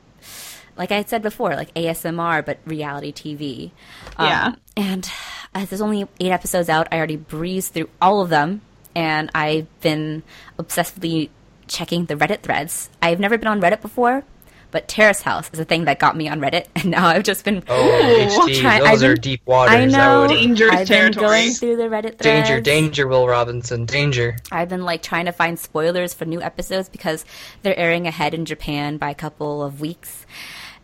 like I said before, like ASMR but reality TV. Um, yeah. And as there's only eight episodes out, I already breezed through all of them, and I've been obsessively checking the Reddit threads. I've never been on Reddit before, but Terrace House is a thing that got me on Reddit, (laughs) and now I've just been oh, HT, (laughs) trying, those been, are deep waters. I know, dangerous I've territory. Been going through the Reddit threads. Danger, danger, Will Robinson, danger. I've been like trying to find spoilers for new episodes because they're airing ahead in Japan by a couple of weeks,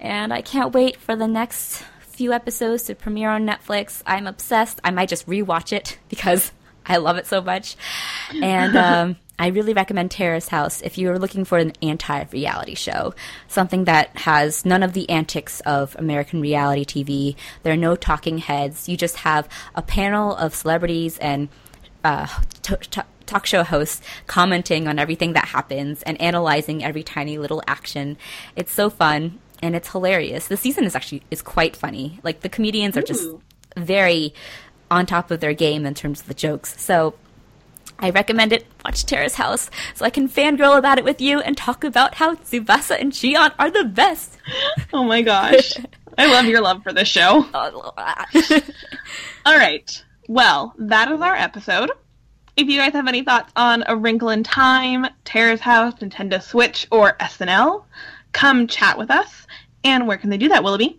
and I can't wait for the next few episodes to premiere on Netflix. I'm obsessed. I might just rewatch it (laughs) because I love it so much, and. Um, I really recommend Terrace House if you're looking for an anti reality show, something that has none of the antics of American reality TV. There are no talking heads. You just have a panel of celebrities and uh, t- t- talk show hosts commenting on everything that happens and analyzing every tiny little action. It's so fun and it's hilarious. The season is actually is quite funny. Like the comedians are just very on top of their game in terms of the jokes. So I recommend it. Watch Terrace House so I can fangirl about it with you and talk about how Tsubasa and Shion are the best. Oh my gosh. I love your love for this show. (laughs) Oh, (laughs) All right. Well, that is our episode. If you guys have any thoughts on A Wrinkle in Time, Terrace House, Nintendo Switch, or SNL, come chat with us. And where can they do that, Willoughby?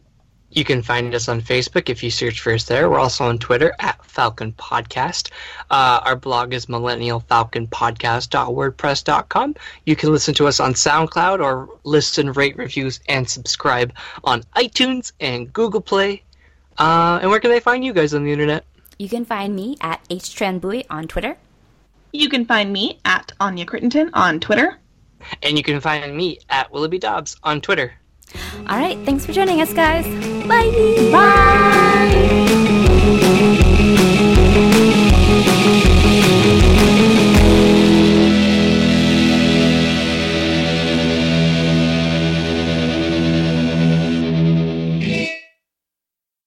You can find us on Facebook if you search for us there. We're also on Twitter at Falcon Podcast. Uh, our blog is millennialfalconpodcast.wordpress.com. You can listen to us on SoundCloud or listen, rate, reviews, and subscribe on iTunes and Google Play. Uh, and where can they find you guys on the internet? You can find me at HTranBui on Twitter. You can find me at Anya Crittenton on Twitter. And you can find me at Willoughby Dobbs on Twitter. All right, thanks for joining us, guys. Bye. Bye.